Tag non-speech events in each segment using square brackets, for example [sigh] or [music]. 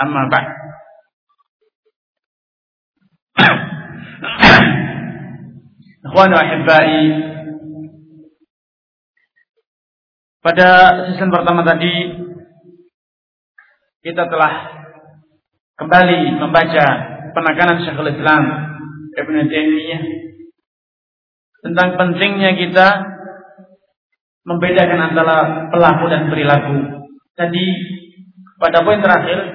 Amma ba'd. Ikhwan ahibbai Pada season pertama tadi kita telah kembali membaca penekanan Syekhul Islam Ibn Taimiyah tentang pentingnya kita membedakan antara pelaku dan perilaku. Tadi pada poin terakhir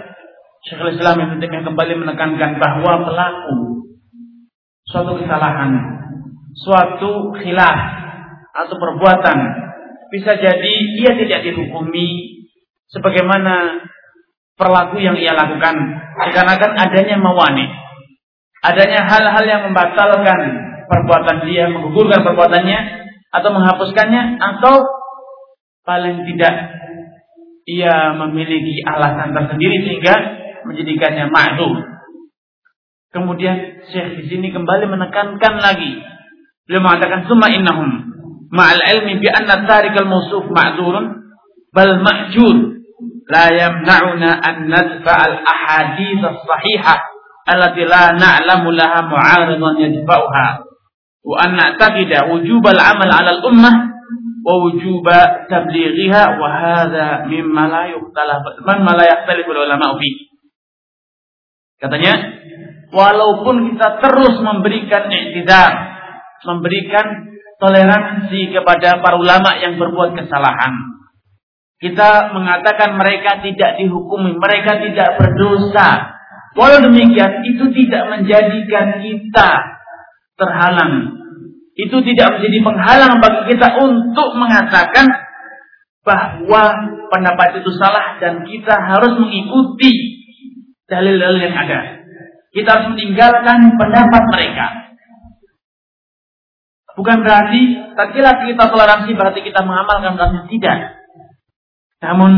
Syekhul Islam yang penting kembali menekankan bahwa pelaku suatu kesalahan, suatu khilaf atau perbuatan bisa jadi ia tidak dihukumi sebagaimana perlaku yang ia lakukan dikarenakan adanya mawani, adanya hal-hal yang membatalkan perbuatan dia, menggugurkan perbuatannya atau menghapuskannya atau paling tidak ia memiliki alasan tersendiri sehingga menjadikannya ma'zum. Kemudian Syekh di sini kembali menekankan lagi. Beliau mengatakan summa innahum ma'al ilmi bi anna tarikal mawsuf ma'dzurun bal ma'jur la yamna'una an nadfa al ahadith as-sahihah allati la na'lamu laha mu'aridan yadfa'uha wa an na'taqida wujub al amal 'ala al ummah wa wujub tablighiha wa hadha mimma la yukhtalaf man ma Katanya, walaupun kita terus memberikan i'tidar, memberikan toleransi kepada para ulama yang berbuat kesalahan. Kita mengatakan mereka tidak dihukumi, mereka tidak berdosa. Walau demikian, itu tidak menjadikan kita terhalang. Itu tidak menjadi penghalang bagi kita untuk mengatakan bahwa pendapat itu salah dan kita harus mengikuti dalil-dalil yang ada. Kita harus meninggalkan pendapat mereka. Bukan berarti tatkala kita toleransi berarti kita mengamalkan berarti tidak. Namun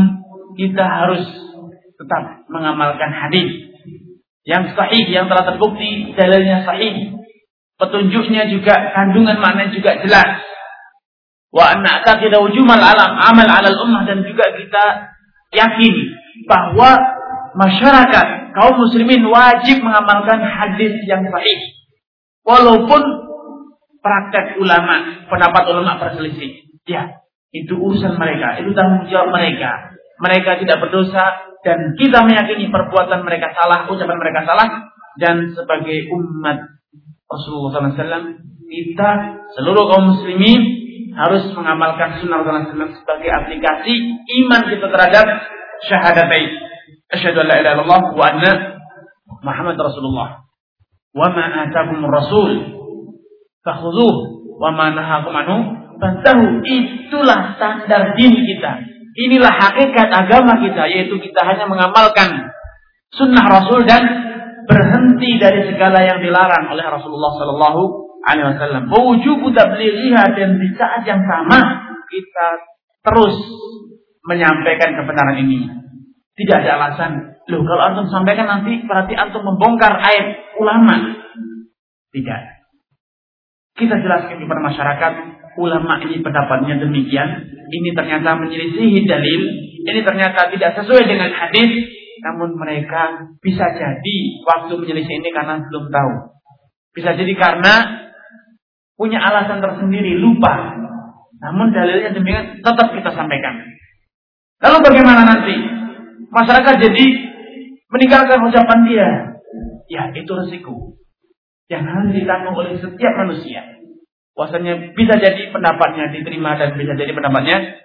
kita harus tetap mengamalkan hadis yang sahih yang telah terbukti dalilnya sahih. Petunjuknya juga kandungan makna juga jelas. Wa anna tidak wujumal alam amal alal ummah dan juga kita yakin bahwa masyarakat kaum muslimin wajib mengamalkan hadis yang sahih. Walaupun praktek ulama, pendapat ulama berselisih. Ya, itu urusan mereka, itu tanggung jawab mereka. Mereka tidak berdosa dan kita meyakini perbuatan mereka salah, ucapan mereka salah dan sebagai umat Rasulullah SAW kita seluruh kaum muslimin harus mengamalkan sunnah Rasulullah SAW sebagai aplikasi iman kita terhadap syahadatain an la ilaha illallah wa anna Muhammad Rasulullah. Wa ma atakum rasul fakhudhuh wa ma nahakum anhu fantahu. Itulah standar dini kita. Inilah hakikat agama kita yaitu kita hanya mengamalkan sunnah Rasul dan berhenti dari segala yang dilarang oleh Rasulullah sallallahu alaihi wasallam. Wujubu tablighiha dan di saat yang sama kita terus menyampaikan kebenaran ini. Tidak ada alasan. Loh, kalau antum sampaikan nanti berarti antum membongkar aib ulama. Tidak. Kita jelaskan kepada masyarakat, ulama ini pendapatnya demikian, ini ternyata menyelisihi dalil, ini ternyata tidak sesuai dengan hadis, namun mereka bisa jadi waktu menyelisih ini karena belum tahu. Bisa jadi karena punya alasan tersendiri, lupa. Namun dalilnya demikian tetap kita sampaikan. Lalu bagaimana nanti? Masyarakat jadi meninggalkan ucapan dia. Ya, itu resiko yang harus ditanggung oleh setiap manusia. Puasanya bisa jadi pendapatnya diterima dan bisa jadi pendapatnya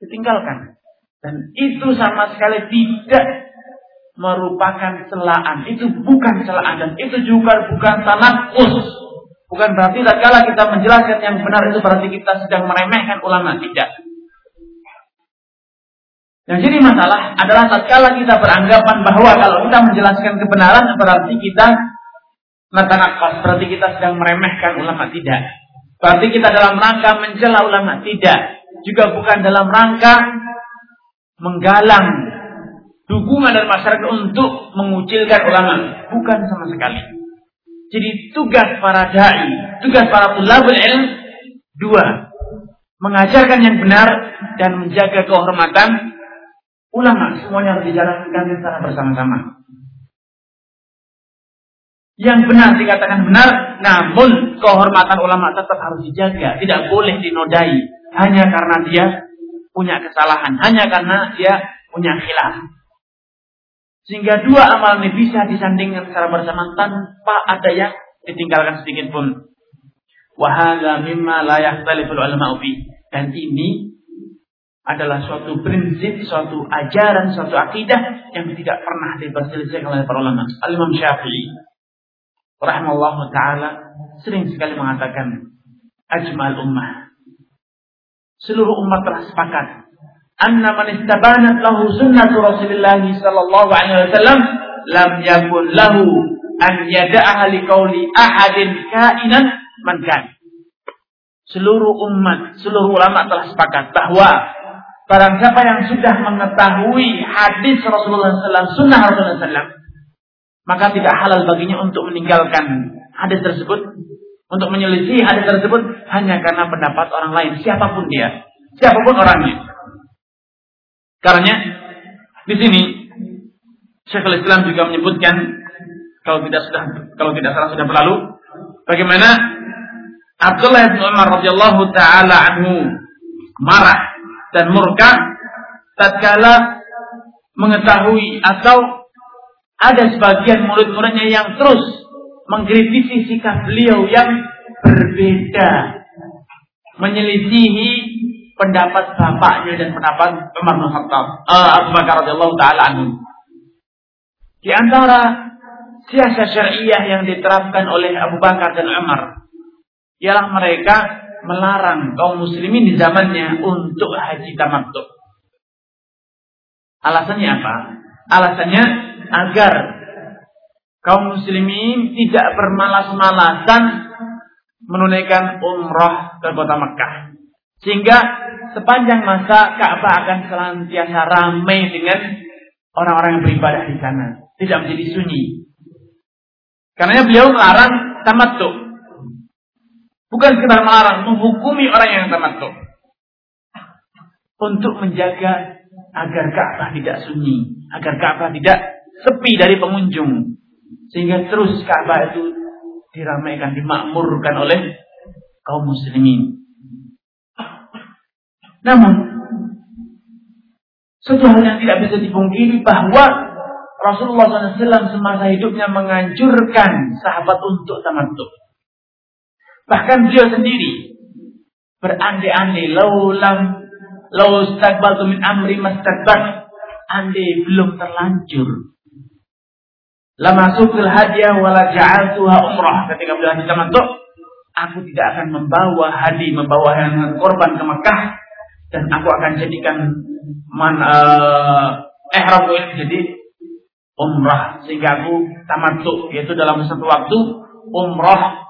ditinggalkan. Dan itu sama sekali tidak merupakan celaan. Itu bukan celaan dan itu juga bukan tanakus. Bukan berarti kala kita menjelaskan yang benar itu berarti kita sedang meremehkan ulama. Tidak. Yang jadi masalah adalah tatkala kita beranggapan bahwa kalau kita menjelaskan kebenaran berarti kita natanakas, berarti kita sedang meremehkan ulama tidak. Berarti kita dalam rangka mencela ulama tidak. Juga bukan dalam rangka menggalang dukungan dari masyarakat untuk mengucilkan ulama. Bukan sama sekali. Jadi tugas para dai, tugas para tulabul ilm dua. Mengajarkan yang benar dan menjaga kehormatan ulama semuanya harus dijalankan secara bersama-sama. Yang benar dikatakan benar, namun kehormatan ulama tetap harus dijaga, tidak boleh dinodai hanya karena dia punya kesalahan, hanya karena dia punya khilaf. Sehingga dua amal ini bisa disandingkan secara bersama tanpa ada yang ditinggalkan sedikit pun. Wahada mimma la yakhtaliful ulama Dan ini adalah suatu prinsip, suatu ajaran, suatu akidah yang tidak pernah diperselisihkan oleh para ulama. Al-Imam Syafi'i rahimahullah taala sering sekali mengatakan ajmal ummah. Seluruh umat telah sepakat anna man istabanat lahu sunnatu Rasulullah sallallahu alaihi wasallam lam yakun lahu an yada'aha liqauli ahadin kainan man kan. Seluruh umat, seluruh ulama telah sepakat bahwa Barang siapa yang sudah mengetahui hadis Rasulullah SAW, sunnah Rasulullah SAW, maka tidak halal baginya untuk meninggalkan hadis tersebut, untuk menyelisih hadis tersebut hanya karena pendapat orang lain, siapa pun dia, siapa pun orangnya. Karena di sini Syekhul Islam juga menyebutkan kalau tidak sudah kalau tidak salah sudah berlalu bagaimana Abdullah bin Umar radhiyallahu taala anhu marah dan murka tatkala mengetahui atau ada sebagian murid-muridnya yang terus mengkritisi sikap beliau yang berbeda menyelisihi pendapat bapaknya dan pendapat Umar bin Khattab uh, Abu Bakar radhiyallahu taala anhu. Di antara siasat syariah yang diterapkan oleh Abu Bakar dan Umar ialah mereka melarang kaum muslimin di zamannya untuk haji tamattu. Alasannya apa? Alasannya agar kaum muslimin tidak bermalas-malasan menunaikan umrah ke kota Mekah. Sehingga sepanjang masa Ka'bah akan senantiasa ramai dengan orang-orang yang beribadah di sana. Tidak menjadi sunyi. Karena beliau melarang tamattu. Bukan sekedar melarang, menghukumi orang yang tamattu. Untuk menjaga agar Ka'bah tidak sunyi, agar Ka'bah tidak sepi dari pengunjung. Sehingga terus Ka'bah itu diramaikan, dimakmurkan oleh kaum muslimin. Namun, suatu hal yang tidak bisa dipungkiri bahwa Rasulullah SAW semasa hidupnya menganjurkan sahabat untuk tamattu. Bahkan beliau sendiri berandai-andai laulam lau staqbaltu min amri mastaqbal andai belum terlanjur. Lama sukil hadiah wala ja'altuha umrah. Ketika beliau haji tamattu aku tidak akan membawa hadi membawa yang korban ke Mekah dan aku akan jadikan man uh, ihram ini jadi umrah. Sehingga aku tamattu yaitu dalam satu waktu umrah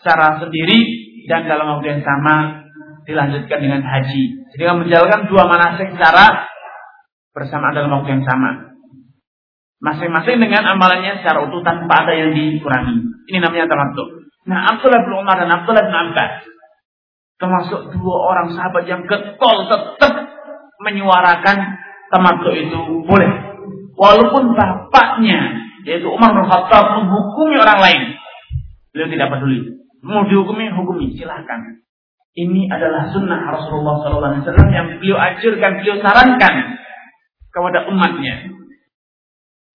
secara sendiri dan dalam waktu yang sama dilanjutkan dengan haji. Jadi menjalankan dua manasik secara bersamaan dalam waktu yang sama. Masing-masing dengan amalannya secara utuh tanpa ada yang dikurangi. Ini namanya tamattu. Nah, Abdullah bin Umar dan Abdullah bin Abbas termasuk dua orang sahabat yang getol tetap menyuarakan tamattu itu boleh. Walaupun bapaknya yaitu Umar bin Khattab menghukumi orang lain, beliau tidak peduli. Mau dihukumi, hukumi, silahkan. Ini adalah sunnah Rasulullah SAW yang beliau ajarkan, beliau sarankan kepada umatnya.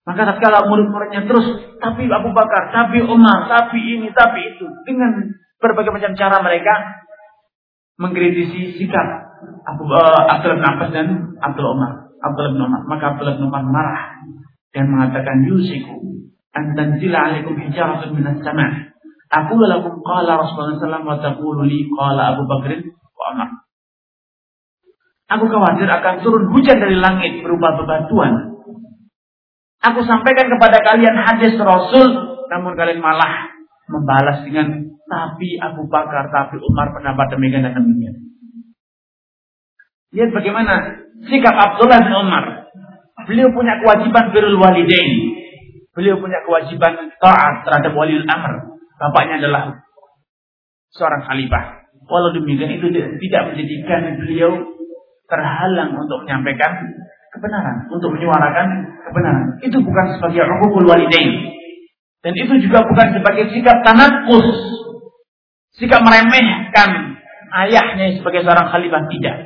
Maka tatkala murid-muridnya terus, tapi Abu Bakar, tapi Umar, tapi ini, tapi itu, dengan berbagai macam cara mereka mengkritisi sikap Abu uh, bin Abbas dan Abdul Umar, Abdullah bin. Maka Abdullah bin Umar marah dan mengatakan yusiku an tanzila alaikum hijaratun minas sama' Aku lakum qala Rasulullah SAW wa taqulu li qala Abu Bakr wa Umar. Aku khawatir akan turun hujan dari langit berupa bebatuan. Aku sampaikan kepada kalian hadis Rasul, namun kalian malah membalas dengan tapi Abu Bakar, tapi Umar pendapat demikian dan demikian. Lihat bagaimana sikap Abdullah bin Umar. Beliau punya kewajiban birrul walidain. Beliau punya kewajiban taat terhadap waliul amr. Bapaknya adalah seorang khalifah. Walau demikian itu tidak menjadikan beliau terhalang untuk menyampaikan kebenaran, untuk menyuarakan kebenaran. Itu bukan sebagai hukukul walidain. Dan itu juga bukan sebagai sikap tanakus. Sikap meremehkan ayahnya sebagai seorang khalifah. Tidak.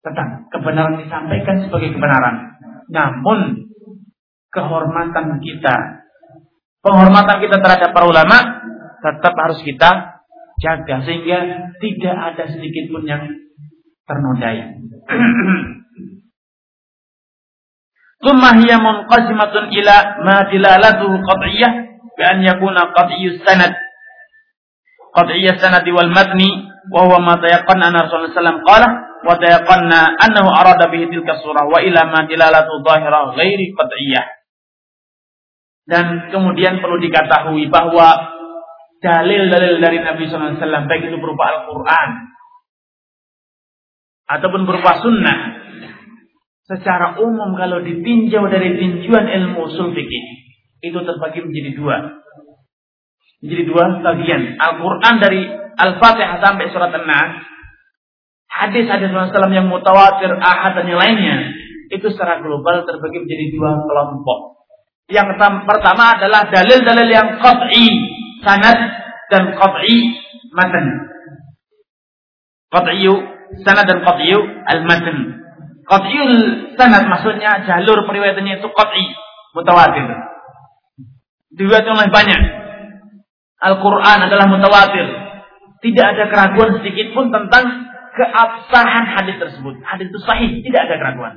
Tentang kebenaran disampaikan sebagai kebenaran. Namun, kehormatan kita, penghormatan kita terhadap para ulama, tetap harus kita jaga sehingga tidak ada sedikit pun yang ternodai. [clears throat] Tsumma hiya munqasimatun ila ma dilalatuhu qat'iyyah bi an yakuna qadiyus sanad. Qat'iyyu sanad wal matni wa huwa ma tayaqqanna anna Rasulullah sallallahu qala wa tayaqqanna annahu arada bihi tilka surah wa ila ma dilalatu dhahira ghairi qat'iyyah. Dan kemudian perlu diketahui bahwa dalil-dalil dari Nabi SAW baik itu berupa Al-Quran ataupun berupa sunnah secara umum kalau ditinjau dari tinjuan ilmu usul fikih itu terbagi menjadi dua. Menjadi dua bagian. Al-Quran dari Al-Fatihah sampai surat An-Nas. Hadis-hadis Rasulullah yang mutawatir, ahad dan yang lainnya. Itu secara global terbagi menjadi dua kelompok. Yang pertama adalah dalil-dalil yang qat'i sanad dan qat'i matan. Qat'i sanad dan qat'i al-matan. Qat'iyul sanad maksudnya jalur periwayatannya itu qat'i, mutawatir. Diriwayatkan oleh banyak. Al-Quran adalah mutawatir. Tidak ada keraguan sedikit pun tentang keabsahan hadis tersebut. Hadis itu sahih, tidak ada keraguan.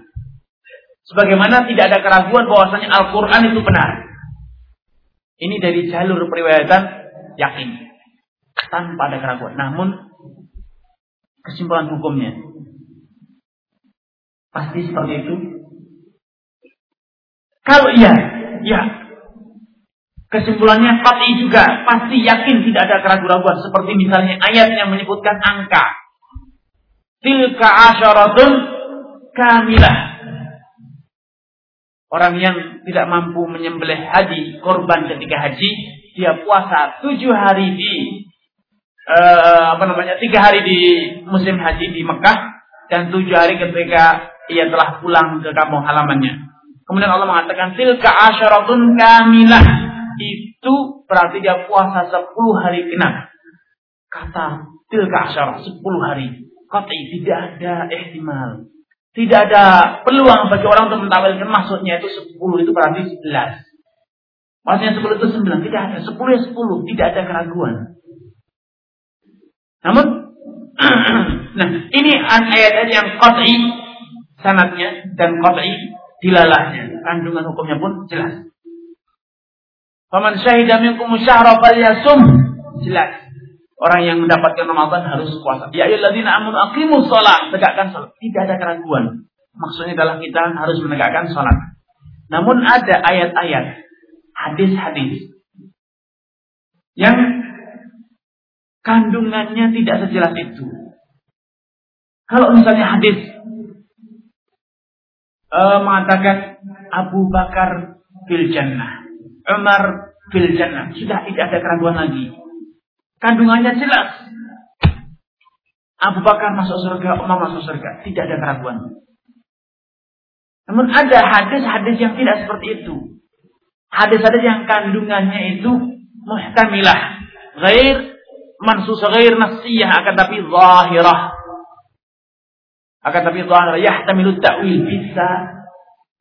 Sebagaimana tidak ada keraguan bahwasanya Al-Quran itu benar. Ini dari jalur periwayatan yakin. Tanpa ada keraguan. Namun, kesimpulan hukumnya Pasti seperti itu? Kalau iya, ya. Kesimpulannya pasti juga, pasti yakin tidak ada keraguan-keraguan. Seperti misalnya ayat yang menyebutkan angka. Tilka asyaratun kamilah. Orang yang tidak mampu menyembelih haji, korban ketika haji, dia puasa tujuh hari di uh, apa namanya tiga hari di musim haji di Mekah dan tujuh hari ketika ia telah pulang ke kampung halamannya. Kemudian Allah mengatakan tilka asyaratun kamilah. Itu berarti dia puasa 10 hari genap. Kata tilka asyarah 10 hari. Kata tidak ada ihtimal. Tidak ada peluang bagi orang untuk mentawilkan maksudnya itu 10 itu berarti 11. Maksudnya 10 itu 9. Tidak ada. 10 ya 10. Tidak ada keraguan. Namun, [clears throat] nah ini ayat-ayat yang qat'i sanatnya dan qat'i dilalahnya. Kandungan hukumnya pun jelas. Faman syahida minkum syahra falyasum. Jelas. Orang yang mendapatkan Ramadan harus puasa. Ya ayyuhalladzina amanu aqimus shalah, tegakkan salat. Tidak ada keraguan. Maksudnya adalah kita harus menegakkan salat. Namun ada ayat-ayat, hadis-hadis yang kandungannya tidak sejelas itu. Kalau misalnya hadis uh, mengatakan Abu Bakar fil jannah, Umar fil jannah. Sudah tidak ada keraguan lagi. Kandungannya jelas. Abu Bakar masuk surga, Umar masuk surga. Tidak ada keraguan. Namun ada hadis-hadis yang tidak seperti itu. Hadis-hadis yang kandungannya itu muhtamilah. Ghair mansus ghair nasiyah akan tapi zahirah. Akan tapi zahir yahtamilu ta'wil bisa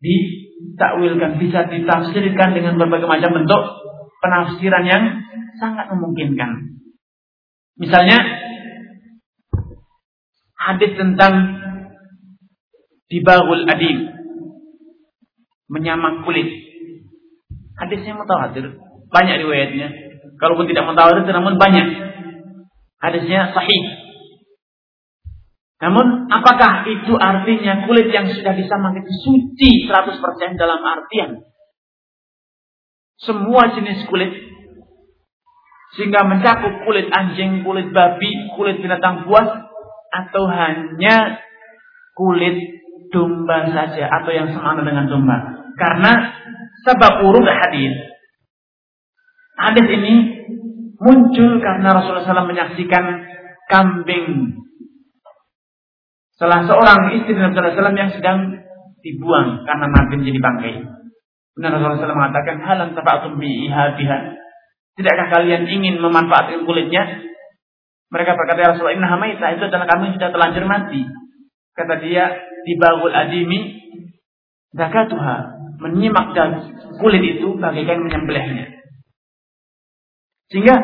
ditakwilkan, bisa ditafsirkan dengan berbagai macam bentuk penafsiran yang sangat memungkinkan. Misalnya hadis tentang dibagul adim menyamak kulit. Hadisnya mutawatir, banyak riwayatnya. Kalaupun tidak mutawatir namun banyak. Hadisnya sahih Namun apakah itu artinya kulit yang sudah disamang itu suci 100% dalam artian semua jenis kulit sehingga mencakup kulit anjing, kulit babi, kulit binatang buas atau hanya kulit domba saja atau yang sama dengan domba. Karena sebab urut hadis. Hadis ini muncul karena Rasulullah SAW menyaksikan kambing salah seorang istri Nabi SAW yang sedang dibuang karena mati menjadi bangkai. Benar Rasulullah SAW mengatakan, halam tafa'atum bi ihadiha. Tidakkah kalian ingin memanfaatkan kulitnya? Mereka berkata, ya Rasulullah, inna hamaita itu adalah kami sudah telanjur mati. Kata dia, di bagul adimi, zakatuha. Menyimak dan kulit itu bagaikan menyembelihnya. Sehingga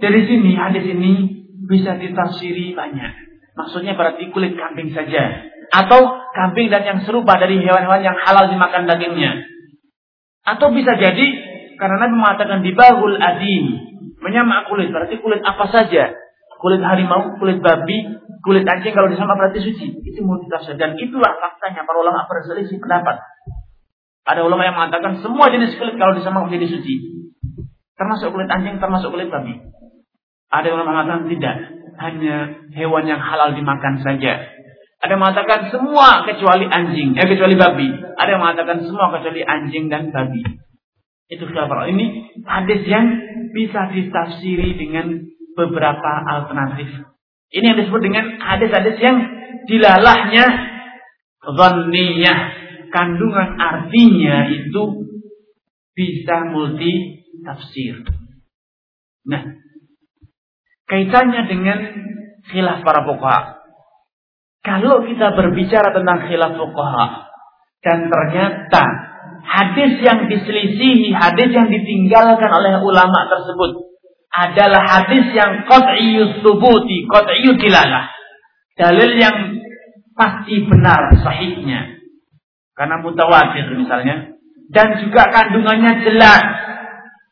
dari sini, hadis ini bisa ditafsiri banyak. Maksudnya berarti kulit kambing saja. Atau kambing dan yang serupa dari hewan-hewan yang halal dimakan dagingnya. Atau bisa jadi karena Nabi mengatakan di bagul adim. Menyamak kulit. Berarti kulit apa saja kulit harimau, kulit babi, kulit anjing kalau disama berarti suci. Itu multitafsir dan itulah faktanya para ulama berselisih pendapat. Ada ulama yang mengatakan semua jenis kulit kalau disama menjadi suci. Termasuk kulit anjing, termasuk kulit babi. Ada ulama mengatakan tidak, hanya hewan yang halal dimakan saja. Ada yang mengatakan semua kecuali anjing, eh kecuali babi. Ada yang mengatakan semua kecuali anjing dan babi. Itu khilaf Ini hadis yang bisa ditafsiri dengan beberapa alternatif. Ini yang disebut dengan hadis-hadis yang dilalahnya zanniyah. Kandungan artinya itu bisa multi tafsir. Nah, kaitannya dengan khilaf para fuqaha. Kalau kita berbicara tentang khilaf fuqaha dan ternyata hadis yang diselisihi, hadis yang ditinggalkan oleh ulama tersebut adalah hadis yang qat'iyus subuti, qat'iyud dilalah. Dalil yang pasti benar sahihnya. Karena mutawatir misalnya. Dan juga kandungannya jelas.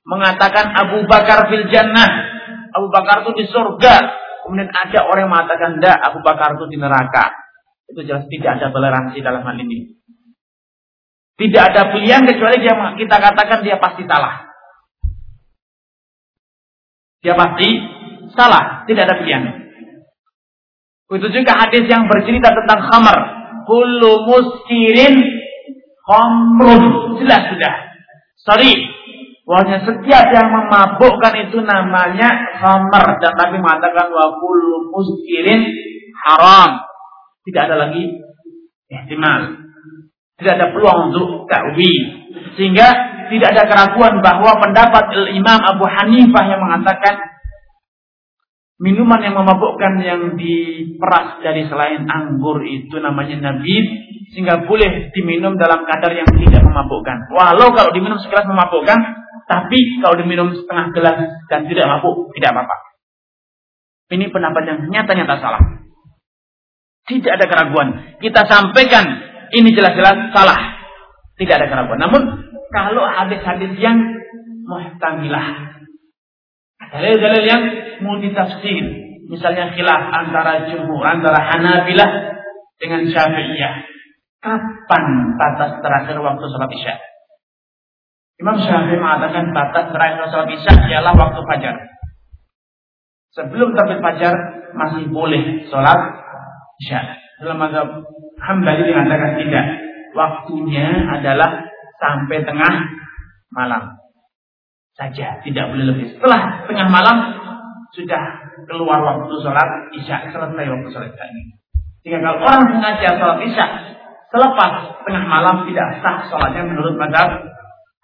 Mengatakan Abu Bakar fil jannah. Abu Bakar itu di surga. Kemudian ada orang yang mengatakan tidak, Abu Bakar itu di neraka. Itu jelas tidak ada toleransi dalam hal ini. Tidak ada pilihan kecuali dia kita katakan dia pasti salah. Dia pasti salah, tidak ada pilihan. Itu juga hadis yang bercerita tentang khamar. Kullu muskirin khamrun. Jelas sudah. Sorry. Wahnya setiap yang memabukkan itu namanya khamar. Dan Nabi mengatakan wa kullu muskirin haram. Tidak ada lagi ihtimal. Tidak ada peluang untuk ta'wil. Sehingga tidak ada keraguan bahwa pendapat Imam Abu Hanifah yang mengatakan minuman yang memabukkan yang diperas dari selain anggur itu namanya nabib sehingga boleh diminum dalam kadar yang tidak memabukkan. Walau kalau diminum segelas memabukkan, tapi kalau diminum setengah gelas dan tidak mabuk, tidak apa-apa. Ini pendapat yang nyata-nyata salah. Tidak ada keraguan. Kita sampaikan ini jelas-jelas salah. Tidak ada keraguan. Namun kalau hadis-hadis yang muhtamilah. Dalil-dalil yang multitafsir. Misalnya khilaf antara jumhur, antara Hanabilah dengan Syafi'iyah. Kapan batas terakhir waktu sholat isya? Imam Syafi'i mengatakan batas terakhir sholat isya ialah waktu fajar. Sebelum terbit fajar masih boleh sholat isya. Dalam mazhab Hambali mengatakan tidak. Waktunya adalah sampai tengah malam saja, tidak boleh lebih. Setelah tengah malam sudah keluar waktu sholat isya, selesai waktu sholat isya ini. Jika kalau orang sengaja sholat isya selepas tengah malam tidak sah sholatnya menurut madhab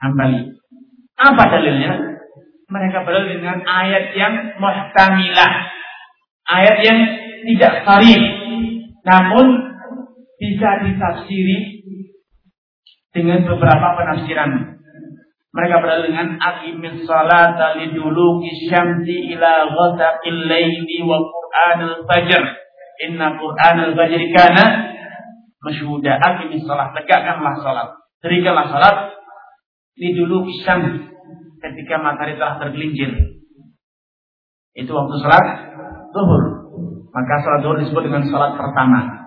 hambali. Apa dalilnya? Mereka berdalil dengan ayat yang muhtamilah. Ayat yang tidak sarih. Namun bisa ditafsiri dengan beberapa penafsiran. Mereka berada dengan aqimis salata liduluki syamsi ila ghasaqil laili wa qur'anil fajr. Inna qur'anil fajr kana masyhuda. Aqimis salat, tegakkanlah salat. Dirikanlah salat liduluki syams ketika matahari telah tergelincir. Itu waktu salat zuhur. Maka sholat zuhur disebut dengan sholat pertama.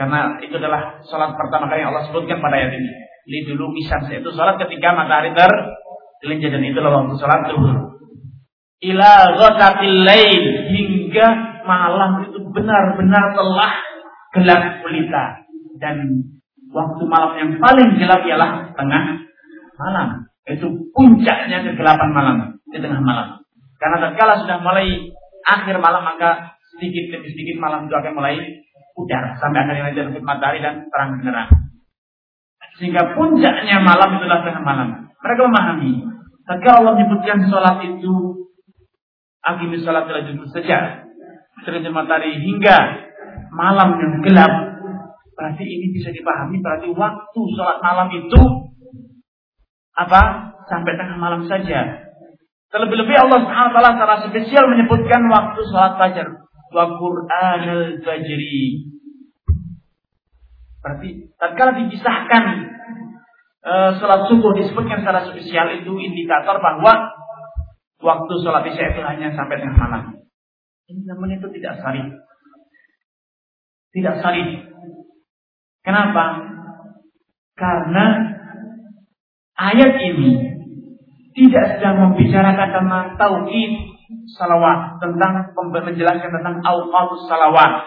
Karena itu adalah sholat pertama kali yang Allah sebutkan pada ayat ini. Lidulu misal itu sholat ketika matahari tergelincir dan itulah waktu sholat zuhur. Ila ghasatil lail hingga malam itu benar-benar telah gelap gulita dan waktu malam yang paling gelap ialah tengah malam. Itu puncaknya kegelapan malam di tengah malam. Karena tatkala sudah mulai akhir malam maka sedikit demi sedikit malam itu akan mulai pudar sampai akhirnya terbit matahari dan terang benderang. Sehingga puncaknya malam itulah tengah malam. Mereka memahami. Tatkala Allah menyebutkan sholat itu akibat sholat telah saja terbit matahari hingga malam yang gelap. Berarti ini bisa dipahami berarti waktu sholat malam itu apa? Sampai tengah malam saja. Terlebih-lebih Allah taala secara spesial menyebutkan waktu sholat fajar. Wa Qur'anul Fajri. Berarti tatkala dipisahkan uh, sholat subuh disebutkan secara spesial itu indikator bahwa waktu sholat isya itu hanya sampai tengah malam. Ini namun itu tidak sahih. Tidak sahih. Kenapa? Karena ayat ini tidak sedang membicarakan tentang tauhid salawat, tentang menjelaskan tentang awqatus salawat.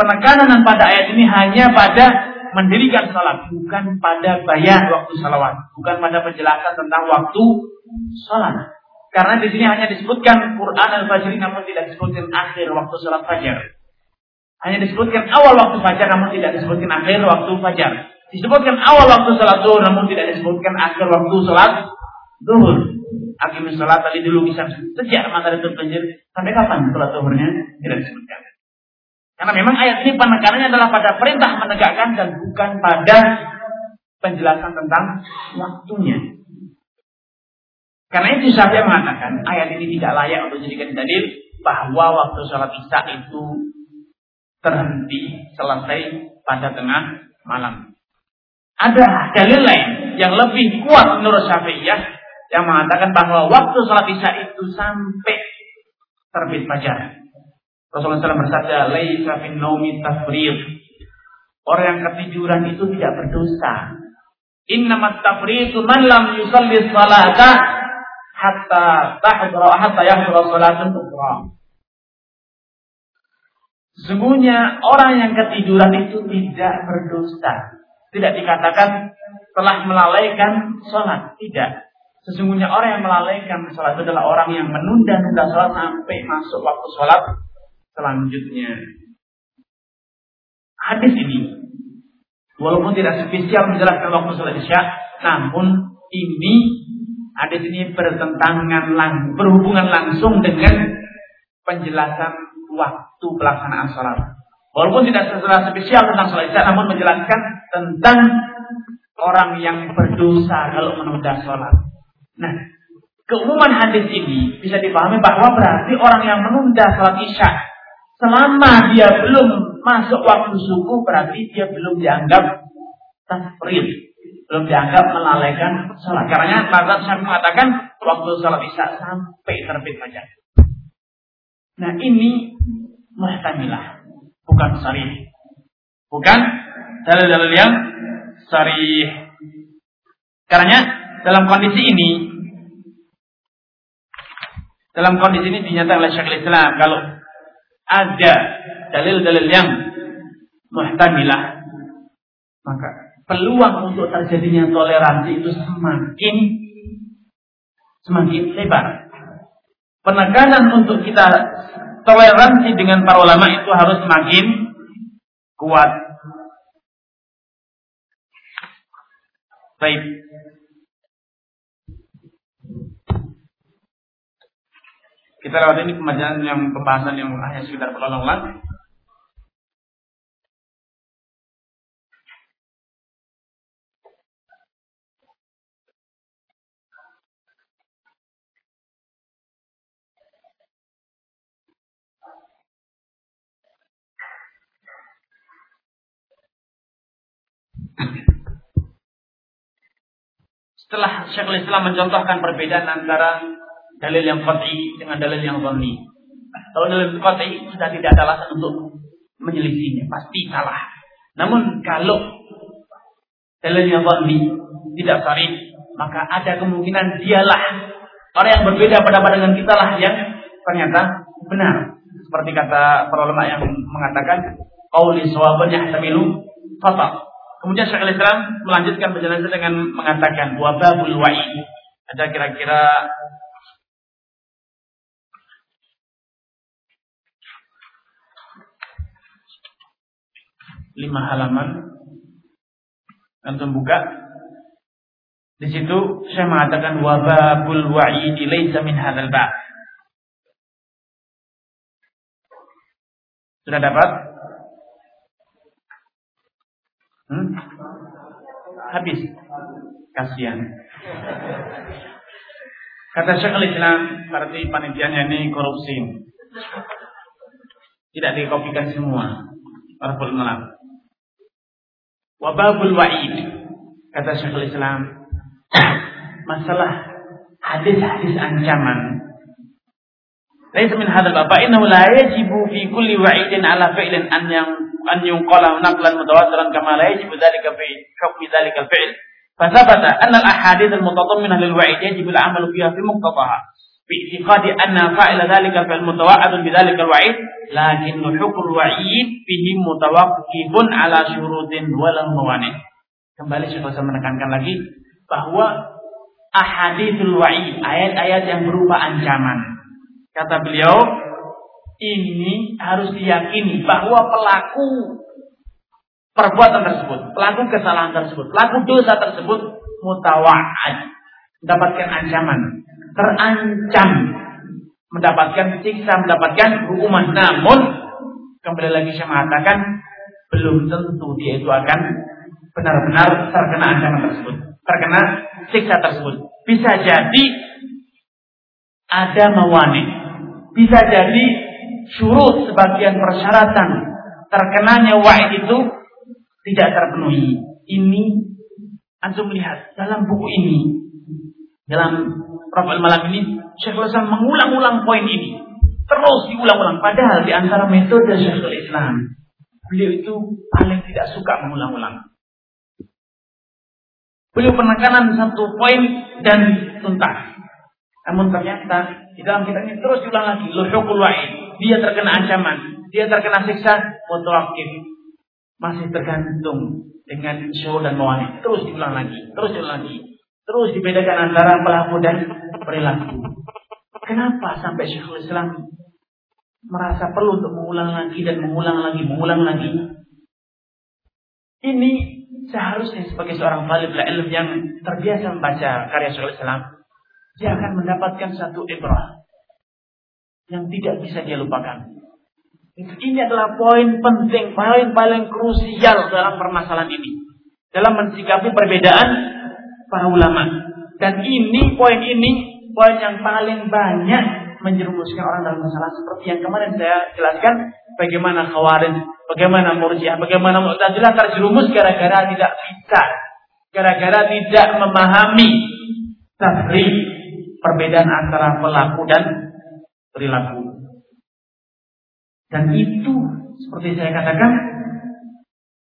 Penekanan pada ayat ini hanya pada mendirikan salat, bukan pada bayar waktu salawat, bukan pada penjelasan tentang waktu salat. Karena di sini hanya disebutkan Quran al-Fajr namun tidak disebutkan akhir waktu salat fajar. Hanya disebutkan awal waktu fajar namun tidak disebutkan akhir waktu fajar. Disebutkan awal waktu salat zuhur namun tidak disebutkan akhir waktu salat zuhur. Akimis salat tadi dulu bisa sejak matahari terbenjir sampai kapan salat zuhurnya tidak disebutkan. Karena memang ayat ini penekanannya adalah pada perintah menegakkan dan bukan pada penjelasan tentang waktunya. Karena itu saya mengatakan ayat ini tidak layak untuk dijadikan dalil bahwa waktu sholat isya itu terhenti selesai pada tengah malam. Ada dalil lain yang lebih kuat menurut Syafi'iyah yang mengatakan bahwa waktu sholat isya itu sampai terbit fajar. Rasulullah SAW bersabda, "Laisa fin naumi Orang yang ketiduran itu tidak berdosa. Innamat tafriqu man lam yusalli salata hatta tahdra hatta yahdra salatun ukhra. Sesungguhnya orang yang ketiduran itu tidak berdosa. Tidak dikatakan telah melalaikan sholat. Tidak. Sesungguhnya orang yang melalaikan sholat itu adalah orang yang menunda-nunda sholat sampai masuk waktu sholat selanjutnya. Hadis ini, walaupun tidak spesial menjelaskan waktu sholat isya, namun ini hadis ini bertentangan berhubungan langsung dengan penjelasan waktu pelaksanaan sholat. Walaupun tidak secara spesial tentang sholat isya, namun menjelaskan tentang orang yang berdosa kalau menunda sholat. Nah, keumuman hadis ini bisa dipahami bahwa berarti orang yang menunda sholat isya selama dia belum masuk waktu subuh berarti dia belum dianggap tafrid, belum dianggap melalaikan sholat. Karena Mazhab saya mengatakan waktu sholat isya sampai terbit fajar. Nah ini muhtamilah, bukan sarih. Bukan dalil-dalil yang sarih. Karena dalam kondisi ini, dalam kondisi ini dinyatakan oleh Syekhul Islam kalau ada dalil-dalil yang muhtamilah, maka peluang untuk terjadinya toleransi itu semakin semakin lebar penekanan untuk kita toleransi dengan para ulama itu harus semakin kuat. Baik. Kita lewat ini pembacaan yang pembahasan yang hanya sekitar berlalu-lalu. Setelah Syekhul Islam mencontohkan perbedaan antara dalil yang qat'i dengan dalil yang dhanni. Kalau dalil qat'i sudah tidak ada alasan untuk menyelisihinya, pasti salah. Namun kalau dalilnya dhanni tidak sahih, maka ada kemungkinan dialah orang yang berbeda pendapat dengan kita lah yang ternyata benar. Seperti kata para ulama yang mengatakan qauli sawaban yahtamilu khata. Kemudian Syekh Islam melanjutkan penjelasan dengan mengatakan wababul wa'i. Ada kira-kira lima halaman. Antum buka. Di situ saya mengatakan wababul wa'idi laisa min hadzal bab sudah dapat? Hmm? habis. Kasihan. Kata Syekh Al-Islam berarti panitianya ini korupsi. Tidak dikopikan semua. Rabbul Malam Wababul wa'id. Kata Syekhul Islam. [coughs] Masalah hadis-hadis ancaman. Laisa min hadzal bab innahu la yajibu fi kulli wa'idin ala fi'lin an yang an yunqala naqlan mutawatiran kama la yajibu dhalika fi hukmi dhalika al-fi'l. فثبت أن الأحاديث المتضمنة للوعيد يجب العمل فيها في مقتضاها باعتقاد أن فاعل ذلك فعل متوعد بذلك الوعيد لكن حكم الوعيد به متوقف على شروط ولا موانع kembali saya menekankan lagi bahwa ahadithul wa'id ayat-ayat yang berupa ancaman kata beliau ini harus diyakini bahwa pelaku perbuatan tersebut pelaku kesalahan tersebut pelaku dosa tersebut mutawa'ad mendapatkan ancaman terancam mendapatkan siksa, mendapatkan hukuman. Namun kembali lagi saya mengatakan belum tentu dia itu akan benar-benar terkena ancaman tersebut, terkena siksa tersebut. Bisa jadi ada mawani, bisa jadi syurut sebagian persyaratan terkenanya wa'id itu tidak terpenuhi. Ini antum lihat dalam buku ini dalam Rafael malam ini Syekhul Islam mengulang-ulang poin ini. Terus diulang-ulang. Padahal di antara metode Syekhul Islam. Beliau itu paling tidak suka mengulang-ulang. Beliau penekanan satu poin dan tuntas. Namun ternyata di dalam kitab ini terus diulang lagi. Luhukul. Dia terkena ancaman. Dia terkena siksa. Mutawakif. Masih tergantung dengan show dan mawani. Terus diulang lagi. Terus diulang lagi. Terus dibedakan antara pelaku dan perilaku. Kenapa sampai Syekhul Islam merasa perlu untuk mengulang lagi dan mengulang lagi, mengulang lagi? Ini seharusnya sebagai seorang talib ilmu yang terbiasa membaca karya Syekhul Islam, dia akan mendapatkan satu ibrah yang tidak bisa dia lupakan. Ini adalah poin penting, poin paling krusial dalam permasalahan ini. Dalam mensikapi perbedaan para ulama. Dan ini poin ini poin yang paling banyak menjerumuskan orang dalam masalah seperti yang kemarin saya jelaskan bagaimana khawarij, bagaimana murjiah, bagaimana mu'tazilah terjerumus gara-gara tidak bisa, gara-gara tidak memahami tafsir perbedaan antara pelaku dan perilaku. Dan itu seperti saya katakan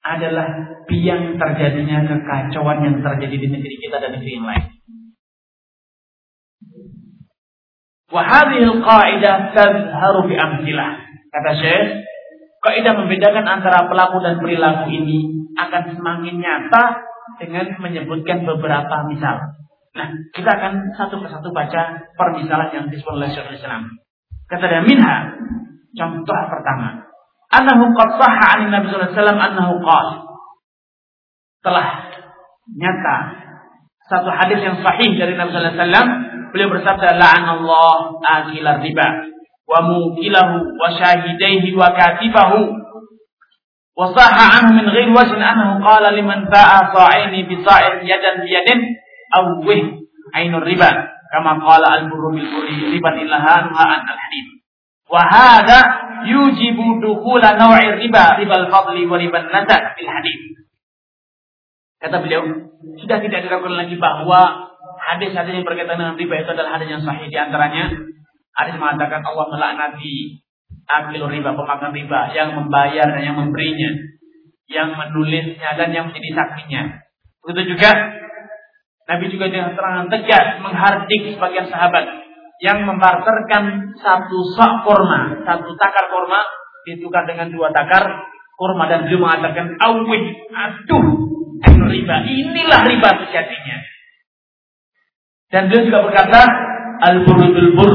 adalah biang terjadinya kekacauan yang terjadi di negeri kita dan negeri yang lain. Wahadil qaidah tazharu fi amsilah. Kata Syekh, kaidah membedakan antara pelaku dan perilaku ini akan semakin nyata dengan menyebutkan beberapa misal. Nah, kita akan satu persatu baca permisalan yang disebut oleh Syekh Islam. Kata dia minha, contoh pertama annahu qad sahha 'an Nabi sallallahu alaihi wasallam annahu qala telah nyata satu hadis yang sahih dari Nabi sallallahu alaihi wasallam beliau bersabda la'anallah akilar riba wa mukilahu wa syahidaihi wa katibahu wa sahha anhu min ghairi wajhin annahu qala liman ba'a sa'ini bi sa'in yadan bi yadin awwih ainur riba kama qala al-burru bil burri riban illaha an al-hadid wa hadha yujibu dukhula naw'i riba, ribal fadli wa riban nazar fil hadis. Kata beliau, sudah tidak diragukan lagi bahwa hadis-hadis yang berkaitan dengan riba itu adalah hadis yang sahih di antaranya yang mengatakan Allah melaknati akil riba, pemakan riba, yang membayar dan yang memberinya, yang menulisnya dan yang menjadi saksinya. Begitu juga Nabi juga dengan terang tegas menghardik sebagian sahabat yang membarterkan satu sak kurma, satu takar kurma ditukar dengan dua takar kurma dan beliau mengatakan awih aduh riba. Inilah riba sejatinya. Dan beliau juga berkata al burudul bur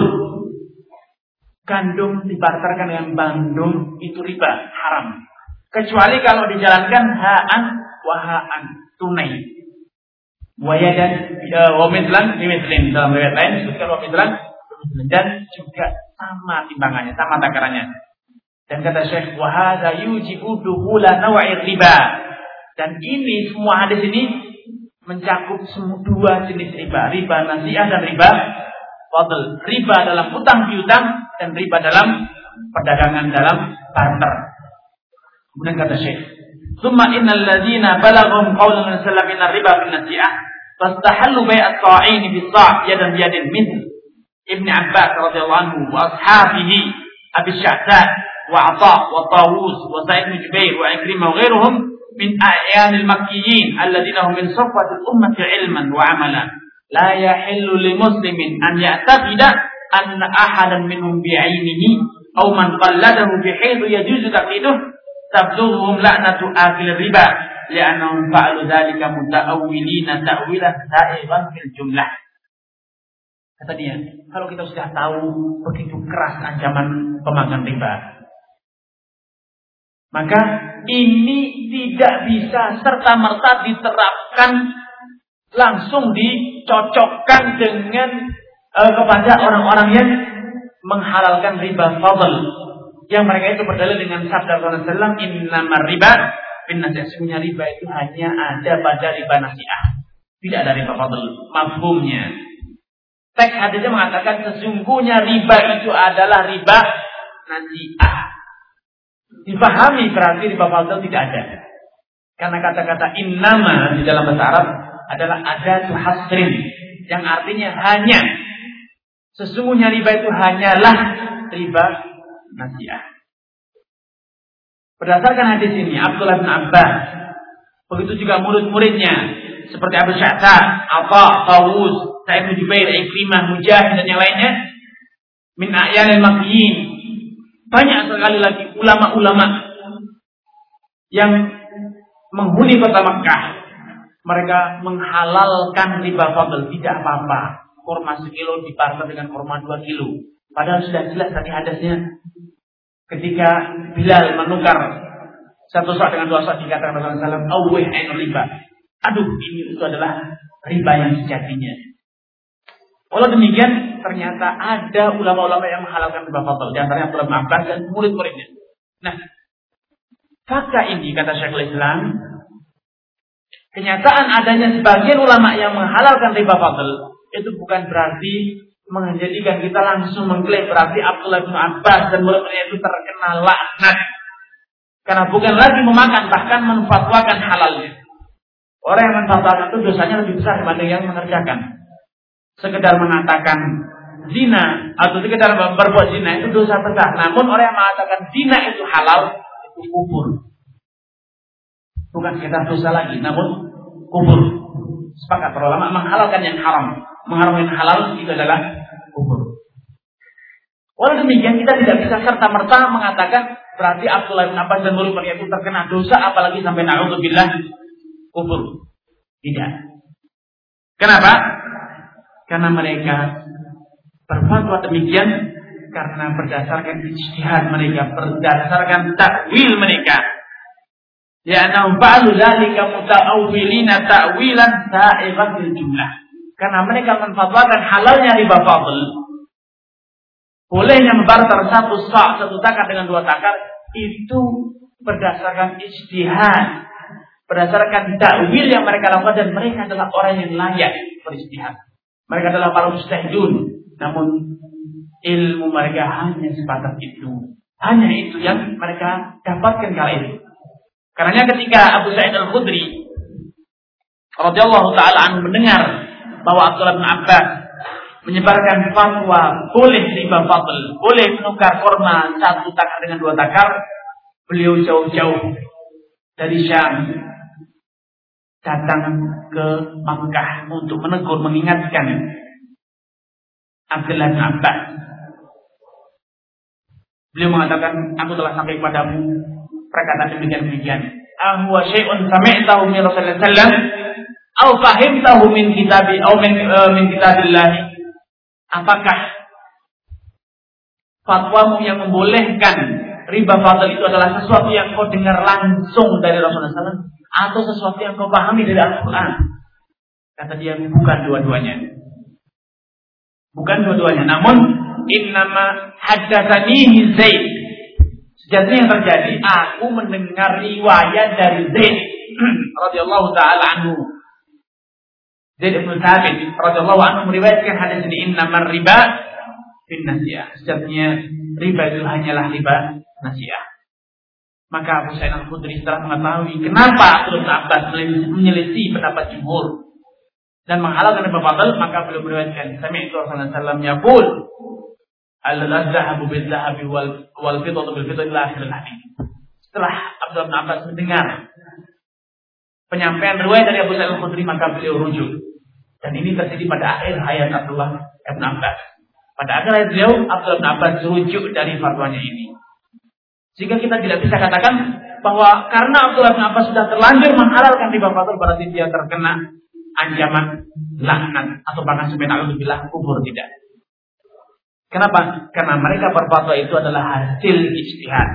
gandum dibarterkan dengan bandung itu riba haram. Kecuali kalau dijalankan haan wahaan tunai. Wayadan ya, wamitlan mimitlan dalam riwayat lain disebutkan wamitlan dan juga sama timbangannya sama takarannya. Dan kata Syekh wahada yujibu duhula nawa'ir riba. Dan ini semua hadis ini mencakup semua dua jenis riba, riba nasiah dan riba fadl. Riba dalam utang piutang dan riba dalam perdagangan dalam barter. Kemudian kata Syekh, "Tsumma innal ladzina balaghum qawlan sallamina riba bin nasiah, fastahallu bai'at qa'in bi sa' yadan bi yadin min Ibn Abbas radhiyallahu anhu wa ashabihi Abi Sya'sa wa Atha wa Tawus wa Sa'id bin Jubair wa Ikrimah wa ghairuhum min a'yanil makkiyin alladziina hum min safwatil ummati ilman wa amalan. La yahillu li muslimin an ya'taqida anna ahadan minhum bi'ainihi aw man qalladahu bihaythu yajuzu taqiduhu tabduhum la'natu akil riba li'annahum fa'alu dzalika muta'awwilina ta'wilah sa'iban fil jumlah. Kata dia kalau kita sudah tahu begitu keras ancaman pemakan riba maka ini tidak bisa serta-merta diterapkan langsung dicocokkan dengan uh, kepada orang-orang yang menghalalkan riba fadl. Yang mereka itu berdalil dengan sabda Rasulullah Innamar riba bin Sesungguhnya riba itu hanya ada pada riba nasiah. Tidak ada riba fadl. Mafhumnya. Teks hadisnya mengatakan sesungguhnya riba itu adalah riba nasiah dipahami berarti riba fadl tidak ada. Karena kata-kata innama di dalam bahasa Arab adalah ada hasrin yang artinya hanya. Sesungguhnya riba itu hanyalah riba nasiah. Berdasarkan hadis ini Abdullah bin Abbas begitu juga murid-muridnya seperti Abu Sya'ta, Atta, Tawus, Sa'id Jubair, Ikrimah, Mujahid dan yang lainnya min a'yanil makyin banyak sekali lagi ulama-ulama yang menghuni kota Mekah. Mereka menghalalkan riba fadl. Tidak apa-apa. Kurma sekilo dipartner dengan kurma dua kilo. Padahal sudah jelas tadi hadasnya. Ketika Bilal menukar satu saat dengan dua saat dikatakan Rasulullah SAW, riba. Aduh, ini itu adalah riba yang sejatinya. Walau demikian, ternyata ada ulama-ulama yang menghalalkan riba fadl. Di antaranya Abdullah bin Abbas dan murid-muridnya. Nah, fakta ini kata Syekhul Islam, kenyataan adanya sebagian ulama yang menghalalkan riba fadl itu bukan berarti menjadikan kita langsung mengklaim berarti Abdullah bin Abbas dan murid-muridnya itu terkena laknat. Karena bukan lagi memakan, bahkan menfatwakan halalnya. Orang yang menfatwakan itu dosanya lebih besar dibanding yang mengerjakan sekedar mengatakan zina atau sekedar berbuat zina itu dosa besar. Namun orang yang mengatakan zina itu halal itu kufur. Bukan sekedar dosa lagi, namun kufur. Sepakat para ulama menghalalkan yang haram, mengharamkan halal itu adalah kufur. Walau demikian kita tidak bisa serta merta mengatakan berarti Abdullah bin Abbas dan murid itu terkena dosa apalagi sampai naudzubillah kufur. Tidak. Kenapa? Karena mereka berfatwa demikian karena berdasarkan ijtihad mereka, berdasarkan takwil mereka. Ya anahum ba'du dzalika muta'awwilina ta'wilan sa'iqan fil jumlah. Karena mereka menfatwakan halalnya riba fadl. Bolehnya membarter satu sak, satu takar dengan dua takar itu berdasarkan ijtihad, berdasarkan takwil yang mereka lakukan dan mereka adalah orang yang layak beristihad. Mereka adalah para mustahidun. Namun ilmu mereka hanya sebatas itu. Hanya itu yang mereka dapatkan kali ini. Karena ketika Abu Sa'id Al-Khudri radhiyallahu taala anhu mendengar bahwa Abdullah bin Abbas menyebarkan fatwa boleh riba fadl, boleh menukar korma satu takar dengan dua takar, beliau jauh-jauh dari Syam datang ke Makkah untuk menegur, mengingatkan Abdullah bin Abbas. Beliau mengatakan, aku telah sampai kepadamu perkataan demikian demikian. Ahwa syai'un sami'tahu min Rasulullah sallallahu au fahimtahu min kitabi au min uh, min kitabillah Apakah fatwamu yang membolehkan riba fadl itu adalah sesuatu yang kau dengar langsung dari Rasulullah SAW atau sesuatu yang kau pahami dari Al-Quran? Kata dia bukan dua-duanya. Bukan dua-duanya. Namun innama haddatsanihi Zaid. Sejatinya yang terjadi, aku mendengar riwayat dari Zaid [clears throat] radhiyallahu taala anhu Zaid bin Thabit radhiyallahu anhu meriwayatkan hadis ini innamar riba bin nasiyah. Sejatinya riba itu hanyalah riba nasiyah. Maka Abu Sa'id Al-Khudri setelah mengetahui kenapa Abdul Abbas menyelisih pendapat jumhur dan menghalalkan riba batal, maka beliau meriwayatkan sami itu Rasulullah sallallahu yaqul al-zahabu bil zahabi wal wal fiddatu bil fiddati ila akhir hadis. Setelah Abdul Abbas mendengar penyampaian riwayat dari Abu Sa'id Al-Khudri maka beliau rujuk dan ini terjadi pada akhir hayat Abdullah bin Abbas. Pada akhir hayat beliau, Abdullah Abbas rujuk dari fatwanya ini. Sehingga kita tidak bisa katakan bahwa karena Abdullah bin Abbas sudah terlanjur menghalalkan riba fatul berarti dia terkena ancaman laknat atau bahkan sebenarnya bilang kubur tidak. Kenapa? Karena mereka berfatwa itu adalah hasil ijtihad.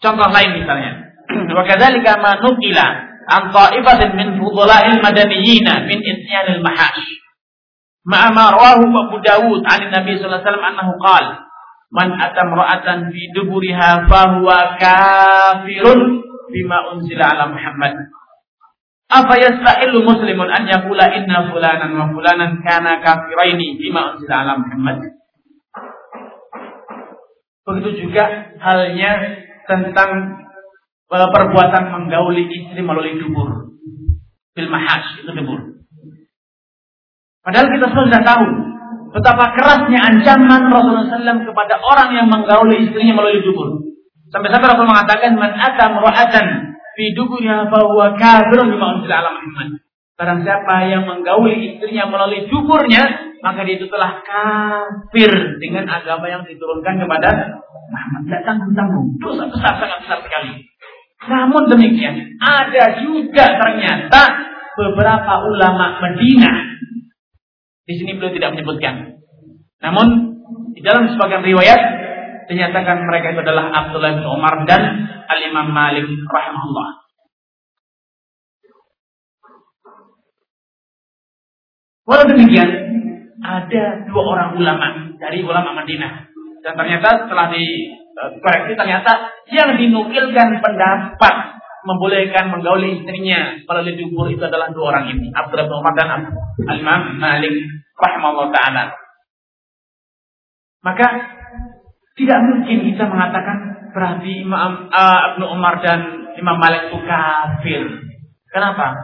Contoh lain misalnya, [clears throat] wa kadzalika ma nukila an ta'ifatin min fudula'il madaniyina min isyanil mahash. Ma'a ma rawahu Abu Dawud 'an Nabi sallallahu alaihi wasallam annahu qala man atam ra'atan fi duburiha fahuwa kafirun bima unzila ala Muhammad. Apa yastahillu muslimun an yaqula inna fulanan wa fulanan kana kafiraini bima unzila ala Muhammad? Begitu juga halnya tentang perbuatan menggauli istri melalui dubur. Bil mahash, itu dubur. Padahal kita sudah tahu betapa kerasnya ancaman Rasulullah SAW kepada orang yang menggauli istrinya melalui dubur. Sampai-sampai Rasul mengatakan, Man atam ra'atan fi duburnya bahwa kafirun bima unzila ala. Barang siapa yang menggauli istrinya melalui duburnya, maka dia itu telah kafir dengan agama yang diturunkan kepada Muhammad. Tidak tanggung-tanggung. Dosa besar, sangat besar sekali. Namun demikian, ada juga ternyata beberapa ulama Medina. Di sini beliau tidak menyebutkan. Namun di dalam sebagian riwayat dinyatakan mereka itu adalah Abdullah bin Umar dan Al Imam Malik rahimahullah. Walau demikian, ada dua orang ulama dari ulama Madinah dan ternyata setelah di koreksi ternyata yang dinukilkan pendapat membolehkan menggauli istrinya melalui dubur itu adalah dua orang ini Abdullah bin Umar dan Al-Imam Malik rahimahullah taala. Maka tidak mungkin kita mengatakan berarti Imam uh, Umar dan Imam Malik itu kafir. Kenapa?